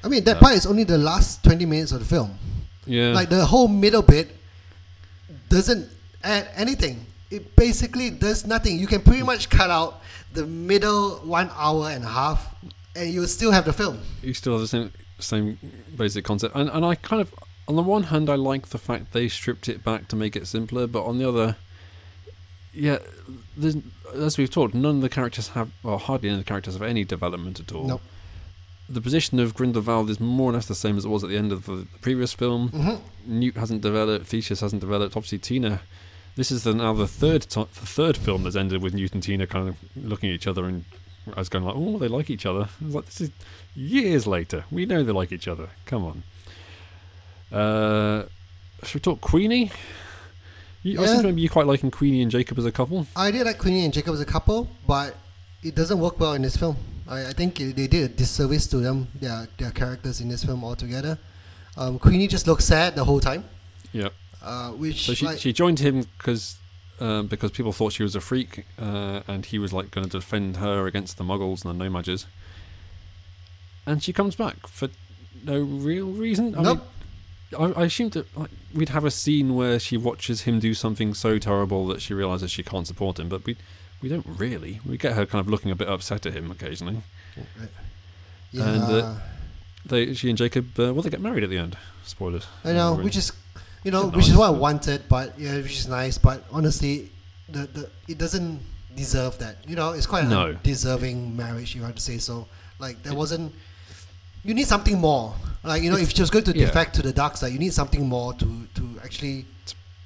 I mean that Uh, part is only the last twenty minutes of the film. Yeah, Like the whole middle bit doesn't add anything. It basically does nothing. You can pretty much cut out the middle one hour and a half, and you still have the film. you still have the same same basic concept, and and I kind of, on the one hand, I like the fact they stripped it back to make it simpler, but on the other, yeah, there's, as we've talked, none of the characters have, well, hardly any of the characters have any development at all. Nope. The position of Grindelwald is more or less the same as it was at the end of the previous film. hmm Newt hasn't developed, Theseus hasn't developed. Obviously, Tina. This is the, now the third ti the third film that's ended with Newt and Tina kind of looking at each other and I was going like, oh, they like each other. I was like, this is years later. We know they like each other. Come on. Uh, should we talk Queenie? You, I seem to remember you quite liking Queenie and Jacob as a couple. I did like Queenie and Jacob as a couple, but it doesn't work well in this film. I, I think it, they did a disservice to them, their, their characters in this film altogether. Um, Queenie just looks sad the whole time, Yeah. uh, which So she like, she joined him because um, because people thought she was a freak, uh, and he was like going to defend her against the Muggles and the No-Majs. And she comes back for no real reason. I Nope. mean, I, I assumed that like, we'd have a scene where she watches him do something so terrible that she realizes she can't support him, but we we don't really. We get her kind of looking a bit upset at him occasionally. yeah, and, uh, They she and Jacob uh, well they get married at the end. Spoilers. I know, which is, you know, Nice. which is what I wanted, but yeah, which is nice. But honestly, the, the it doesn't deserve that. You know, it's quite a No. deserving marriage, you have to say so. Like there wasn't. You need something more. Like you know, if she was going to yeah. defect to the dark side, you need something more to to actually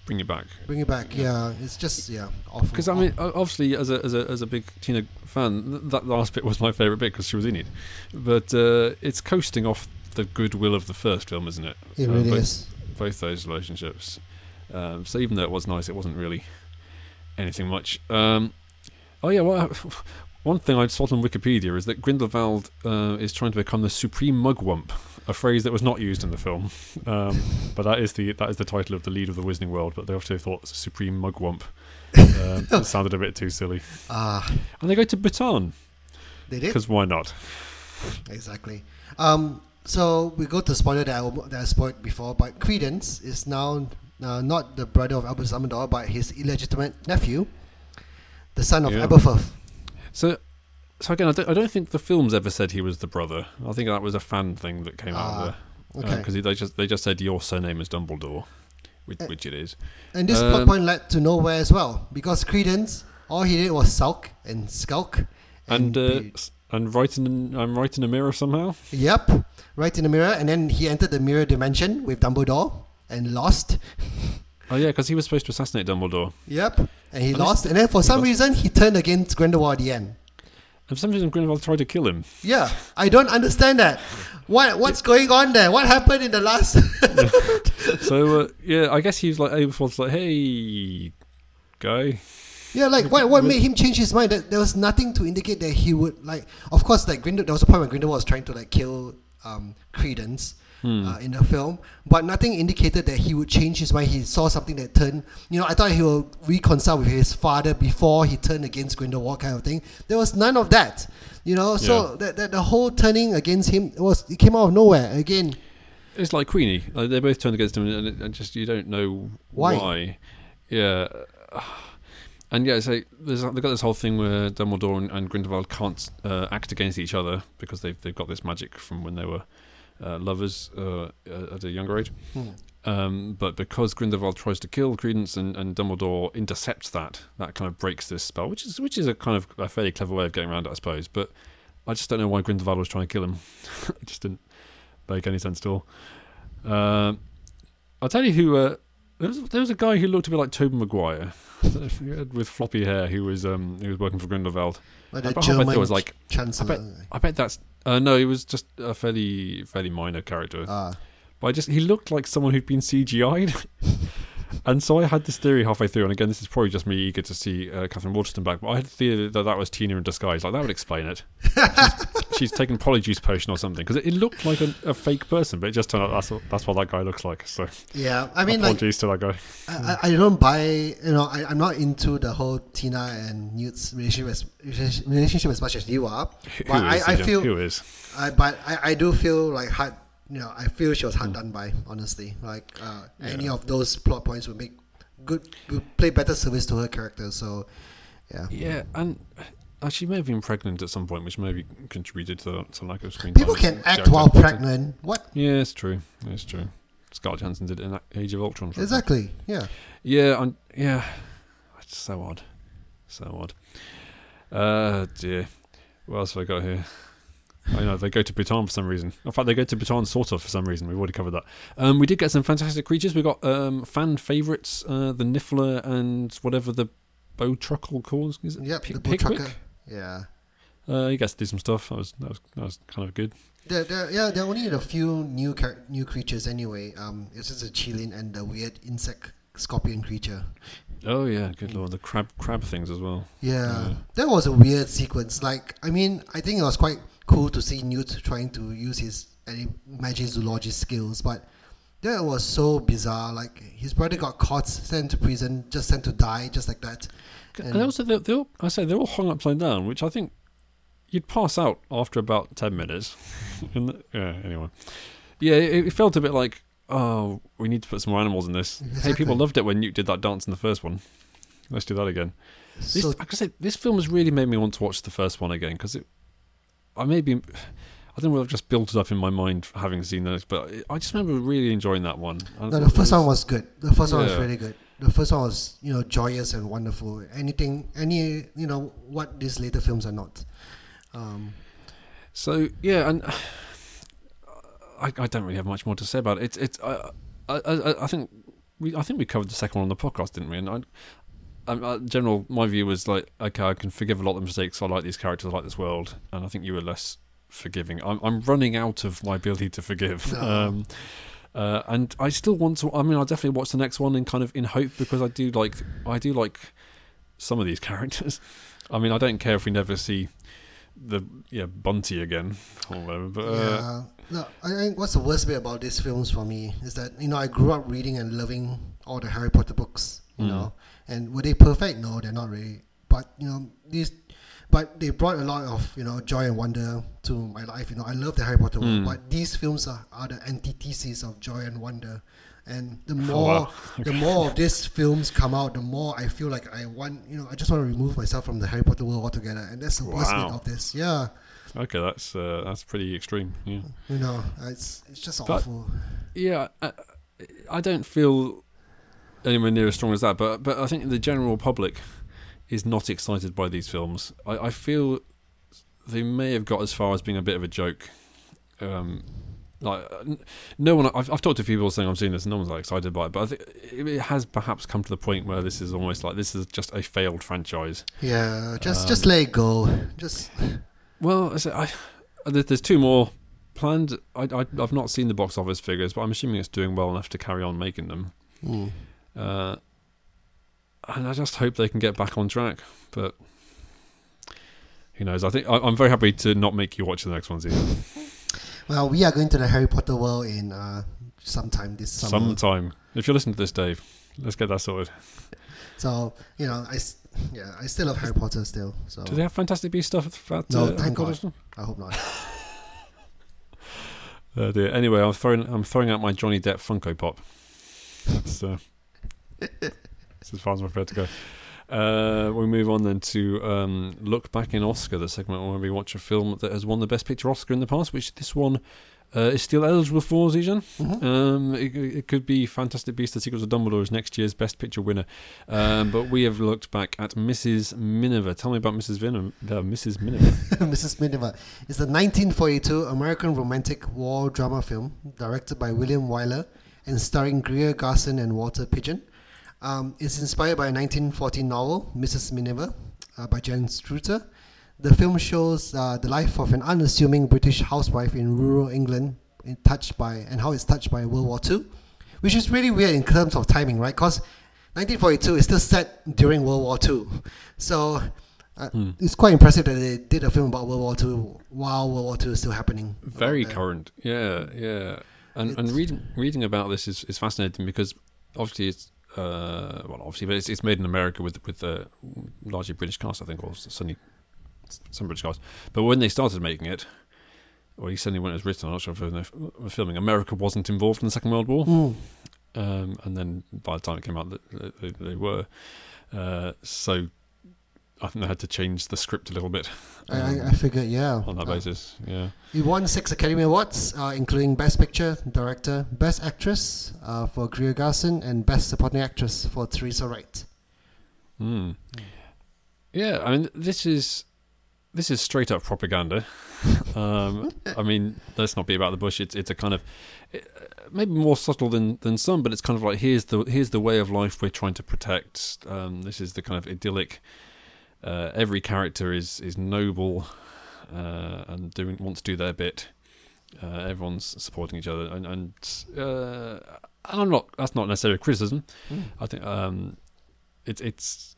Bring it back. bring it back. Yeah, it's just yeah. Because I mean, obviously, as a as a as a big Tina fan, that last bit was my favourite bit because she was in it. But uh, it's coasting off the goodwill of the first film, isn't it? it Uh, both, is. Both those relationships. Um, so even though it was nice, it wasn't really anything much. Um, oh yeah, well, one thing I saw on Wikipedia is that Grindelwald uh, is trying to become the supreme mugwump, a phrase that was not used in the film. Um, but that is the that is the title of the lead of the Wizarding World. But they also thought supreme mugwump. Um, it sounded a bit too silly. Ah, And they go to Bhutan they did because why not? exactly. Um, so we go to spoiler that I, that I spoiled before, but Credence is now uh, not the brother of Albus Dumbledore, but his illegitimate nephew, the son of Yeah. Aberforth. So, so again, I don't, I don't think the films ever said he was the brother. I think that was a fan thing that came out Ah, of there. Okay. because they just they just said your surname is Dumbledore, which, Eh. which it is. And this plot Um, point led to nowhere as well, because Credence, all he did was sulk and skulk. And uh, and writing in, I'm right in a mirror somehow. yep, right in the mirror, and then he entered the mirror dimension with Dumbledore and lost. Oh yeah, because he was supposed to assassinate Dumbledore, Yep, and he And lost, and then for some lost. reason he turned against Grindelwald at the end. And for some reason Grindelwald tried to kill him. Yeah, I don't understand that. What what's going on there? What happened in the last? so uh, yeah, I guess he was like Aberforth's like, hey, guy. yeah, like what what made him change his mind? That there was nothing to indicate that he would like. Of course, like Grindel, there was a point when Grindelwald was trying to like kill um, Credence. Hmm. Uh, in the film, but nothing indicated that he would change his mind. He saw something that turned, you know, I thought he would reconcile with his father before he turned against Grindelwald, kind of thing. There was none of that, you know. So Yeah. that, that the whole turning against him was it came out of nowhere again. It's like Queenie. Like, they both turned against him, and, it, and just you don't know Why? Yeah, and yeah, so there's they've got this whole thing where Dumbledore and, and Grindelwald can't uh, act against each other because they've they've got this magic from when they were uh, lovers uh, uh, at a younger age. Hmm. Um, but because Grindelwald tries to kill Credence and, and Dumbledore intercepts that, that kind of breaks this spell, which is which is a kind of a fairly clever way of getting around it, I suppose. But I just don't know why Grindelwald was trying to kill him. it just didn't make any sense at all. Um I'll tell you who. There was there was a guy who looked a bit like Tobey Maguire with floppy hair who was um who was working for Grindelwald. Like I bet- I bet there was like chancellor. I bet that's uh, no, he was just a fairly fairly minor character. Ah. But I just he looked like someone who'd been CGI'd. and so I had this theory halfway through, and again, this is probably just me eager to see uh, Katherine Waterston back. But I had the theory that that was Tina in disguise. Like that would explain it. she's, she's taken polyjuice potion or something because it, it looked like a, a fake person, but it just turned out that's what, that's what that guy looks like. So yeah, I mean, like to that guy. I, I don't buy. You know, I, I'm not into the whole Tina and Newt's relationship as relationship as much as you are. Who But I, is, I feel, who is? I, but I, I do feel like hard. You know, I feel she was hard done by. Honestly, like uh, any of those plot points would make good, good play better service to her character. So, yeah. Yeah, and uh, she may have been pregnant at some point, which maybe contributed to, to lack of screen time. People time. can act while pregnant. What Yeah, it's true. It's true. Scarlett Johansson did it in Age of Ultron. Exactly? Yeah. Yeah, and yeah, it's so odd, so odd. Uh, dear. What else have I got here? I know they go to Bhutan for some reason. In fact, they go to Bhutan sort of for some reason. We've already covered that. Um, we did get some fantastic creatures. We got um, fan favourites, uh, the Niffler and whatever the Bowtruckle calls. Is it Yep. Pick- the Pickwick? Yeah. Uh, he gets to do some stuff. That was that was that was kind of good. There, there, yeah, there are only a few new char- new creatures anyway. Um, it's just a Qilin and the weird insect scorpion creature. Oh yeah, good lord, the crab crab things as well. Yeah, Yeah. that was a weird sequence. Like, I mean, I think it was quite cool to see Newt trying to use his magic zoology skills, but that was so bizarre. Like, his brother got caught, sent to prison, just sent to die, just like that. And also, they're, they're all, I say they're all hung upside down, which I think you'd pass out after about ten minutes. In the, yeah. Anyway, yeah, it, it felt a bit like, oh, we need to put some more animals in this. Hey, people loved it when Newt did that dance in the first one. Let's do that again. This, So, like I say, this film has really made me want to watch the first one again because it. I maybe. I don't know whether I've just built it up in my mind having seen those, but I just remember really enjoying that one. No, the first one was good. The first one was Yeah. really good. the first one was you know joyous and wonderful. Anything, any you know what these later films are not. Um, So yeah, and I, I don't really have much more to say about it. It's it's I I, I, I think we I think we covered the second one on the podcast, didn't we? And I, um, uh, general my view was like okay, I can forgive a lot of the mistakes. I like these characters, I like this world, and I think you were less forgiving. I'm I'm running out of my ability to forgive. Um, uh, and I still want to. I mean, I'll definitely watch the next one in kind of in hope because I do like I do like some of these characters. I mean, I don't care if we never see the yeah Bunty again or whatever. But uh, yeah. No, I think what's the worst bit about these films for me is that you know I grew up reading and loving all the Harry Potter books. You Mm. know, and were they perfect? No, they're not really. But you know these. But they brought a lot of you know joy and wonder to my life. You know, I love the Harry Potter world, Mm. but these films are, are the antithesis of joy and wonder. And the Oh, more wow. the more of these films come out, the more I feel like I want you know I just want to remove myself from the Harry Potter world altogether. And that's the worst bit of this. Yeah, okay, that's uh, that's pretty extreme. Yeah, you know, it's it's just But- awful. yeah. I, I don't feel anywhere near as strong as that, but but I think the general public is not excited by these films. I, I feel they may have got as far as being a bit of a joke. Um, like no one, I've, I've talked to people saying I'm seeing this, and no one's like excited by it. But I think it has perhaps come to the point where this is almost like this is just a failed franchise. Yeah, just Um, just let it go. Just Well, I, say- I, there's two more planned. I, I, I've not seen the box office figures, but I'm assuming it's doing well enough to carry on making them. mm. Uh, and I just hope they can get back on track. But who knows? I think I, I'm very happy to not make you watch the next ones either. well, we are going to the Harry Potter world in uh, sometime this summer. Sometime, if you're listening to this, Dave, let's get that sorted. So you know, I yeah, I still love Harry Potter still. So Do they have Fantastic Beast stuff at No, uh, thank God. I hope not. Uh, dear. Anyway, I'm throwing I'm throwing out my Johnny Depp Funko Pop. That's, uh, that's as far as I'm prepared to go. Uh, we move on then to um, look back in Oscar, the segment where we watch a film that has won the Best Picture Oscar in the past, which this one uh, is still eligible for. Zijan, Mhm. um, it, it could be Fantastic Beasts: The Secrets of Dumbledore is next year's Best Picture winner, um, but we have looked back at Mrs. Miniver. Tell me about Mrs. Vin- uh, Mrs. Miniver. Mrs. Miniver is a 1942 American romantic war drama film directed by William Wyler and starring Greer Garson and Walter Pidgeon. Um, it's inspired by a 1940 novel, Mrs. Miniver, uh, by Jan Struther. The film shows uh, the life of an unassuming British housewife in rural England, in touched by and how it's touched by World War II, which is really weird in terms of timing, right? Because 1942 is still set during World War II, so uh, Hmm. it's quite impressive that they did a film about World War II while World War II is still happening. Very out current, yeah, yeah. And and reading reading about this is, is fascinating because obviously it's uh, well obviously but it's, it's made in America with with a largely British cast I think or certainly some British cast. But when they started making it, or least certainly when it was written, I'm not sure if they were filming, America wasn't involved in the Second World War. Mm. Um, and then by the time it came out, that they, they were. Uh, so I think they had to change the script a little bit I, um, I, I figured, yeah. on that Uh, basis. Yeah. He won six Academy Awards, uh, including Best Picture, Director, Best Actress uh, for Greer Garson, and Best Supporting Actress for Teresa Wright. Hmm. Yeah, I mean, this is this is straight up propaganda. um, I mean, let's not be about the bush. It's it's a kind of it, maybe more subtle than than some, but it's kind of like here's the here's the way of life we're trying to protect. Um, this is the kind of idyllic. Uh, every character is is noble uh, and doing wants to do their bit. Uh, everyone's supporting each other, and and, uh, and I'm not. That's not necessarily a criticism. Mm. I think um, it's it's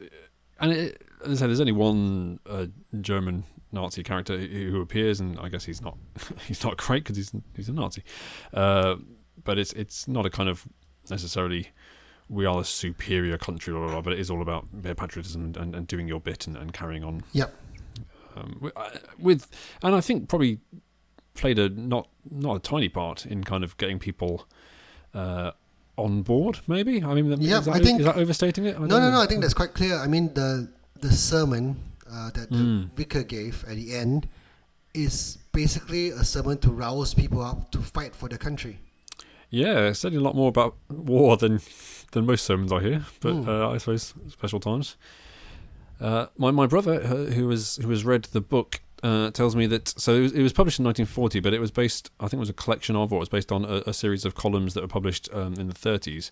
and it, as I said, there's only one uh, German Nazi character who who appears, and I guess he's not he's not great because he's he's a Nazi, uh, but it's it's not a kind of necessarily we are a superior country, blah, blah, blah, but it is all about patriotism and, and doing your bit and, and carrying on. Yep. Um, with, uh, and I think probably played a not not a tiny part in kind of getting people. Uh, on board, maybe. I mean, Yeah, is, that, I think- is that overstating it? No, no, know. no. I think that's quite clear. I mean, the the sermon uh, that the Mm. vicar gave at the end is basically a sermon to rouse people up to fight for the country. Yeah, certainly a lot more about war than than most sermons I hear, but Hmm. uh, I suppose special times. Uh, my my brother, uh, who was who has read the book, uh, tells me that so it was, it was published in 1940, but it was based, I think, it was a collection of, or it was based on a, a series of columns that were published um, in the 30s.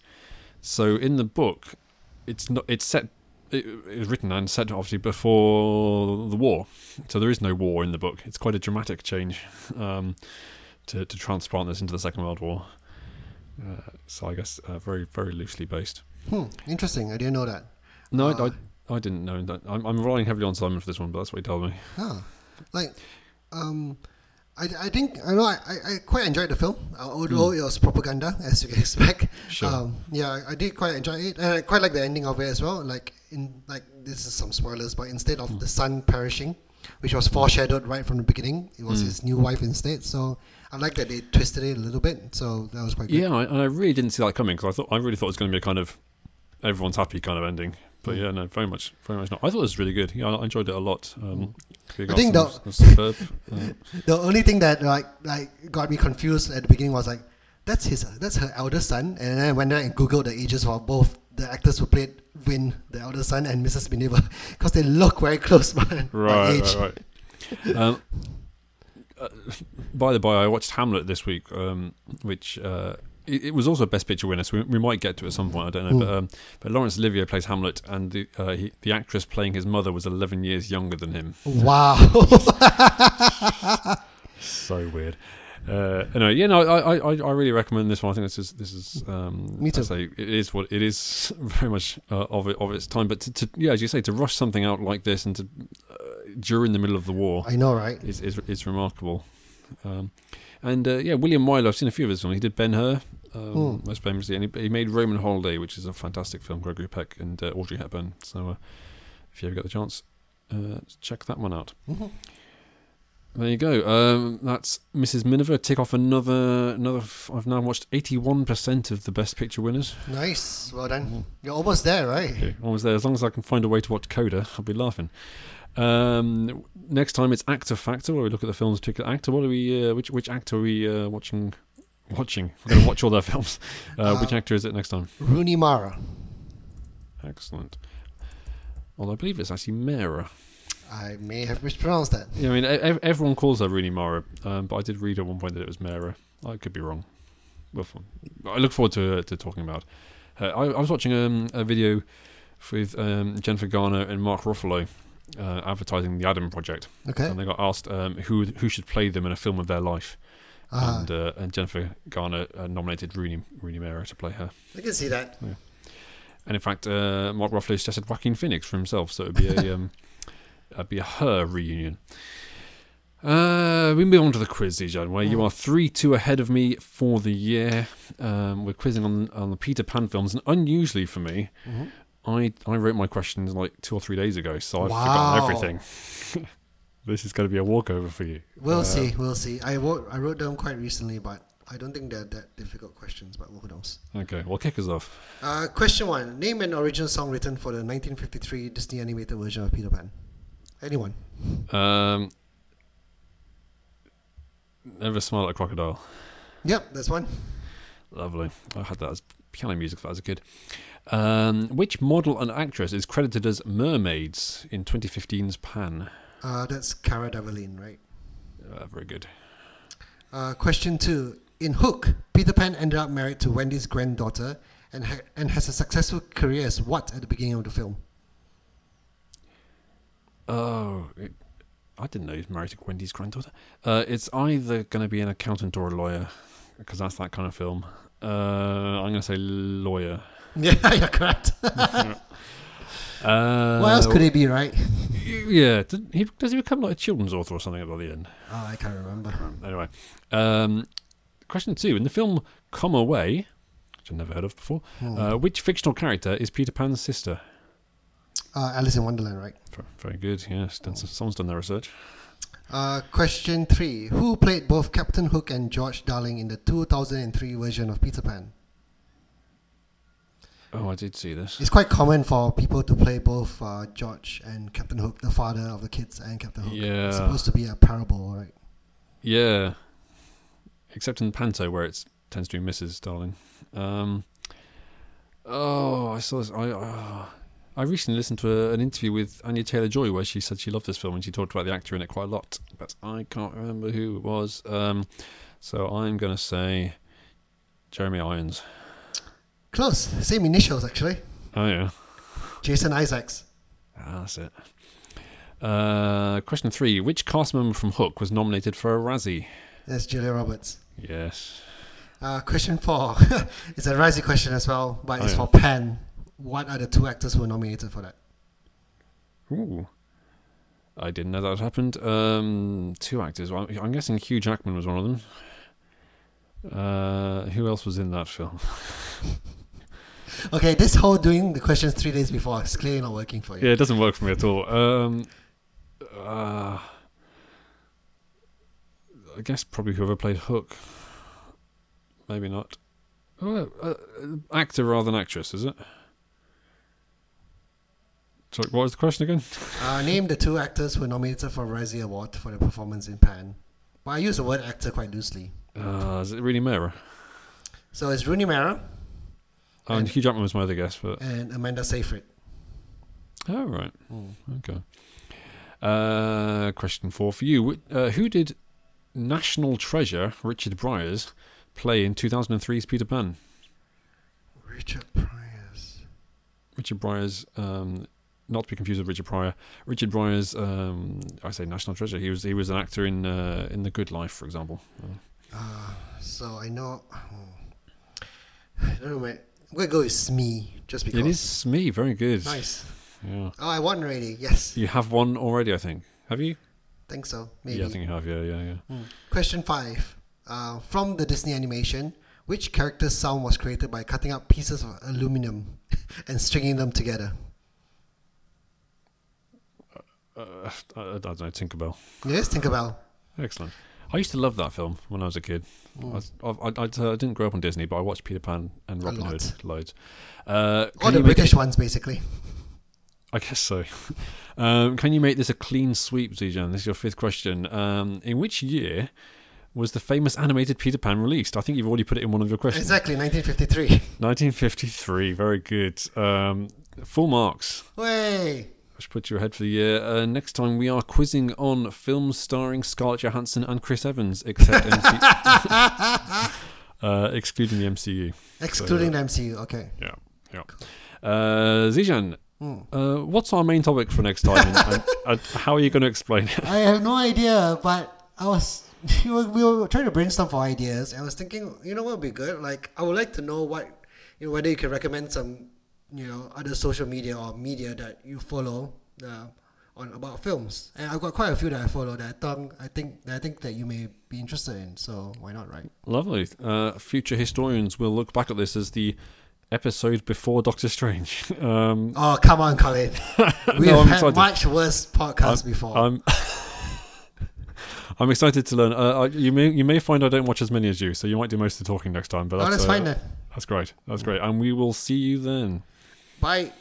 So in the book, it's not it's set. It, it was written and set obviously before the war, so there is no war in the book. It's quite a dramatic change um, to to transplant this into the Second World War. Uh, so I guess uh, very very loosely based. Hmm, interesting. I didn't know that. No, Uh, I, I I didn't know that. I'm, I'm relying heavily on Simon for this one, but that's what he told me. Huh. Like, um, I, I think I know I, I, I quite enjoyed the film, although it was propaganda as you can expect. Sure. Um, yeah, I- I did quite enjoy it, and I quite like the ending of it as well. Like in like this is some spoilers, but instead of the son perishing, which was foreshadowed right from the beginning, it was Mm. his new wife instead. So I like that they twisted it a little bit. So that was quite good. Yeah, I, and I really didn't see that coming because I thought I really thought it was going to be a kind of everyone's happy kind of ending. But Mm. yeah, no, very much, very much not. I thought it was really good. Yeah, I enjoyed it a lot. Um, I think the- was superb. Uh, The only thing that like like got me confused at the beginning was like that's his that's her eldest son, and then I went there and googled the ages for both the actors who played Win, the eldest son, and Mrs. Miniver because they look very close by, by right, age. right, right. Um, uh, by the by, I watched Hamlet this week, um, which uh, it, it was also a Best Picture winner. So we, we might get to it at some point. I don't know, Hmm. but um, but Laurence Olivier plays Hamlet, and the uh, he, the actress playing his mother was 11 years younger than him. Wow. So weird. Uh, anyway, yeah, no, I, I, I really recommend this one. I think this is this is um, Me too. Say it is what it is very much uh, of it of its time. But to, to yeah, as you say, to rush something out like this and to uh, during the middle of the war I know, right? is is, is remarkable. Um, and uh, yeah, William Wyler, I've seen a few of his films. He did Ben Hur, um, Hmm. most famously, and he, he made Roman Holiday, which is a fantastic film. Gregory Peck and uh, Audrey Hepburn. So uh, if you ever get the chance, uh, check that one out. Mhm. There you go. Um, that's Mrs. Miniver. Tick off another another. F- I've now watched eighty one percent of the Best Picture winners. Nice. Well done. You're almost there, right? Okay, almost there. As long as I can find a way to watch Coda, I'll be laughing. Um, next time it's Actor Factor, where we look at the film's particular actor. What are we? Uh, which which actor are we uh, watching? Watching. We're going to watch all their films. Uh, which Uh, actor is it next time? Rooney Mara. Excellent. Although I believe it's actually Mara. I may have mispronounced that. Yeah, I mean, ev- everyone calls her Rooney Mara, um, but I did read at one point that it was Mara. I could be wrong. Well. I look forward to uh, to talking about. I, I was watching um, a video with um, Jennifer Garner and Mark Ruffalo uh, advertising the Adam Project, Okay. and they got asked um, who who should play them in a film of their life, Ah, and uh, and Jennifer Garner uh, nominated Rooney Rooney Mara to play her. I can see that. And in fact, uh, Mark Ruffalo suggested Joaquin Phoenix for himself, so it'd be a um, it'd be a her reunion. Uh, we move on to the quiz, Zijan, where you are three two ahead of me for the year. Um, we're quizzing on on the Peter Pan films, and unusually for me, Mhm. I I wrote my questions like two or three days ago, so I've Wow. forgotten everything. this is going to be a walkover for you. We'll Uh, see. We'll see. I wrote I wrote them quite recently, but I don't think they're that difficult questions. But who knows? Okay, well, kick us off. Uh, question one: Name an original song written for the 1953 Disney animated version of Peter Pan. Anyone? Um, never smile at a crocodile. Yep, that's one. Lovely. I had that as piano music for as a kid. Um, which model and actress is credited as mermaids in 2015's Pan? Uh, that's Cara Delevingne, right? Uh, very good. Uh, question two: In Hook, Peter Pan ended up married to Wendy's granddaughter and ha- and has a successful career as what at the beginning of the film? Oh, it, I didn't know he was married to Wendy's granddaughter. Uh, it's either going to be an accountant or a lawyer, because that's that kind of film. Uh, I'm going to say lawyer. Yeah, you're correct. Uh, what else could it be, right? Yeah, did he, does he become like a children's author or something by the end? Oh, I can't remember. Anyway, um, question two: In the film "Come Away," which I've never heard of before, Hmm. uh, which fictional character is Peter Pan's sister? Uh, Alice in Wonderland, right? Very good. Yes, done, someone's done their research. Uh, question three: Who played both Captain Hook and George Darling in the 2003 version of Peter Pan? Oh, I did see this. It's quite common for people to play both uh, George and Captain Hook, the father of the kids, and Captain Hook. Yeah. It's supposed to be a parable, right? Yeah, except in Panto, where it tends to be Mrs. Darling. Um, oh, I saw this. I uh, I recently listened to a, an interview with Anya Taylor Joy where she said she loved this film and she talked about the actor in it quite a lot, but I can't remember who it was. Um, so I'm going to say Jeremy Irons. Close. Same initials, actually. Oh yeah, Jason Isaacs. ah, that's it. Uh, question three: Which cast member from Hook was nominated for a Razzie? That's Julia Roberts. Yes. Uh, question four. it's a Razzie question as well, but Oh, it's yeah. for Pan. What are the two actors who were nominated for that? Ooh. I didn't know that happened. Um, two actors. Well, I'm guessing Hugh Jackman was one of them. Uh, who else was in that film? Okay, this whole doing the questions three days before is clearly not working for you. Yeah, it doesn't work for me at all. Um, uh, I guess probably whoever played Hook. Maybe not. Oh, uh, actor rather than actress, is it? Sorry, what was the question again? Uh, name the two actors who were nominated for a Razzie Award for their performance in Pan. But I use the word actor quite loosely. Uh, is it Rooney Mara? So it's Rooney Mara Oh, and And- Hugh Jackman was my other guess, but and Amanda Seyfried. oh right, okay. Uh, question four for you: uh, Who did National Treasure Richard Briers play in 2003's Peter Pan? Richard Priors. Richard Briers, um, not to be confused with Richard Pryor. Richard Briers, um, I say National Treasure. He was he was an actor in uh, in The Good Life, for example. Uh, so I know. I don't know. I'm to go with Smee just because. it is Smee, very good. Nice. Yeah, Oh, I won already. Yes. you have one already, I think. Have you? think so. Maybe. Yeah, I think you have. Yeah, yeah, yeah. Hmm. Question five. Uh, from the Disney animation, which character's sound was created by cutting up pieces of aluminum and stringing them together? Uh, I, I don't know. Tinkerbell. Yes, Tinkerbell. Excellent. I used to love that film when I was a kid. I, I, I, I, uh, didn't grow up on Disney, but I watched Peter Pan and Robin. Hood loads. Uh, All the British ones, basically. I guess so. um, can you make this a clean sweep, Zijan? This is your fifth question. Um, in which year was the famous animated Peter Pan released? I think you've already put it in one of your questions. Exactly, 1953. 1953. Very good. Um, full marks. Way. Puts you ahead for the year. Uh, next time we are quizzing on films starring Scarlett Johansson and Chris Evans, except MC- uh, excluding the MCU. Excluding the MCU. Okay. Yeah, yeah. Uh, Zijan, Hmm. uh, what's our main topic for next time, and, and, how are you going to explain it? I have no idea, but I was we were, we were trying to brainstorm for ideas. I was thinking, you know what would be good? Like, I would like to know what, you know, whether you can recommend some, you know, other social media or media that you follow uh, on about films. And I've got quite a few that I follow that I think I think that I think that you may be interested in. So why not, right? Lovely. Uh, future historians will look back at this as the episode before Doctor Strange. Um, Oh come on, Colin. We've I'm had excited. much worse podcasts before. I'm I'm excited to learn. Uh, you may you may find I don't watch as many as you, so you might do most of the talking next time. But oh, that's, that's uh, fine then. That's great. That's great. And we will see you then. Bye.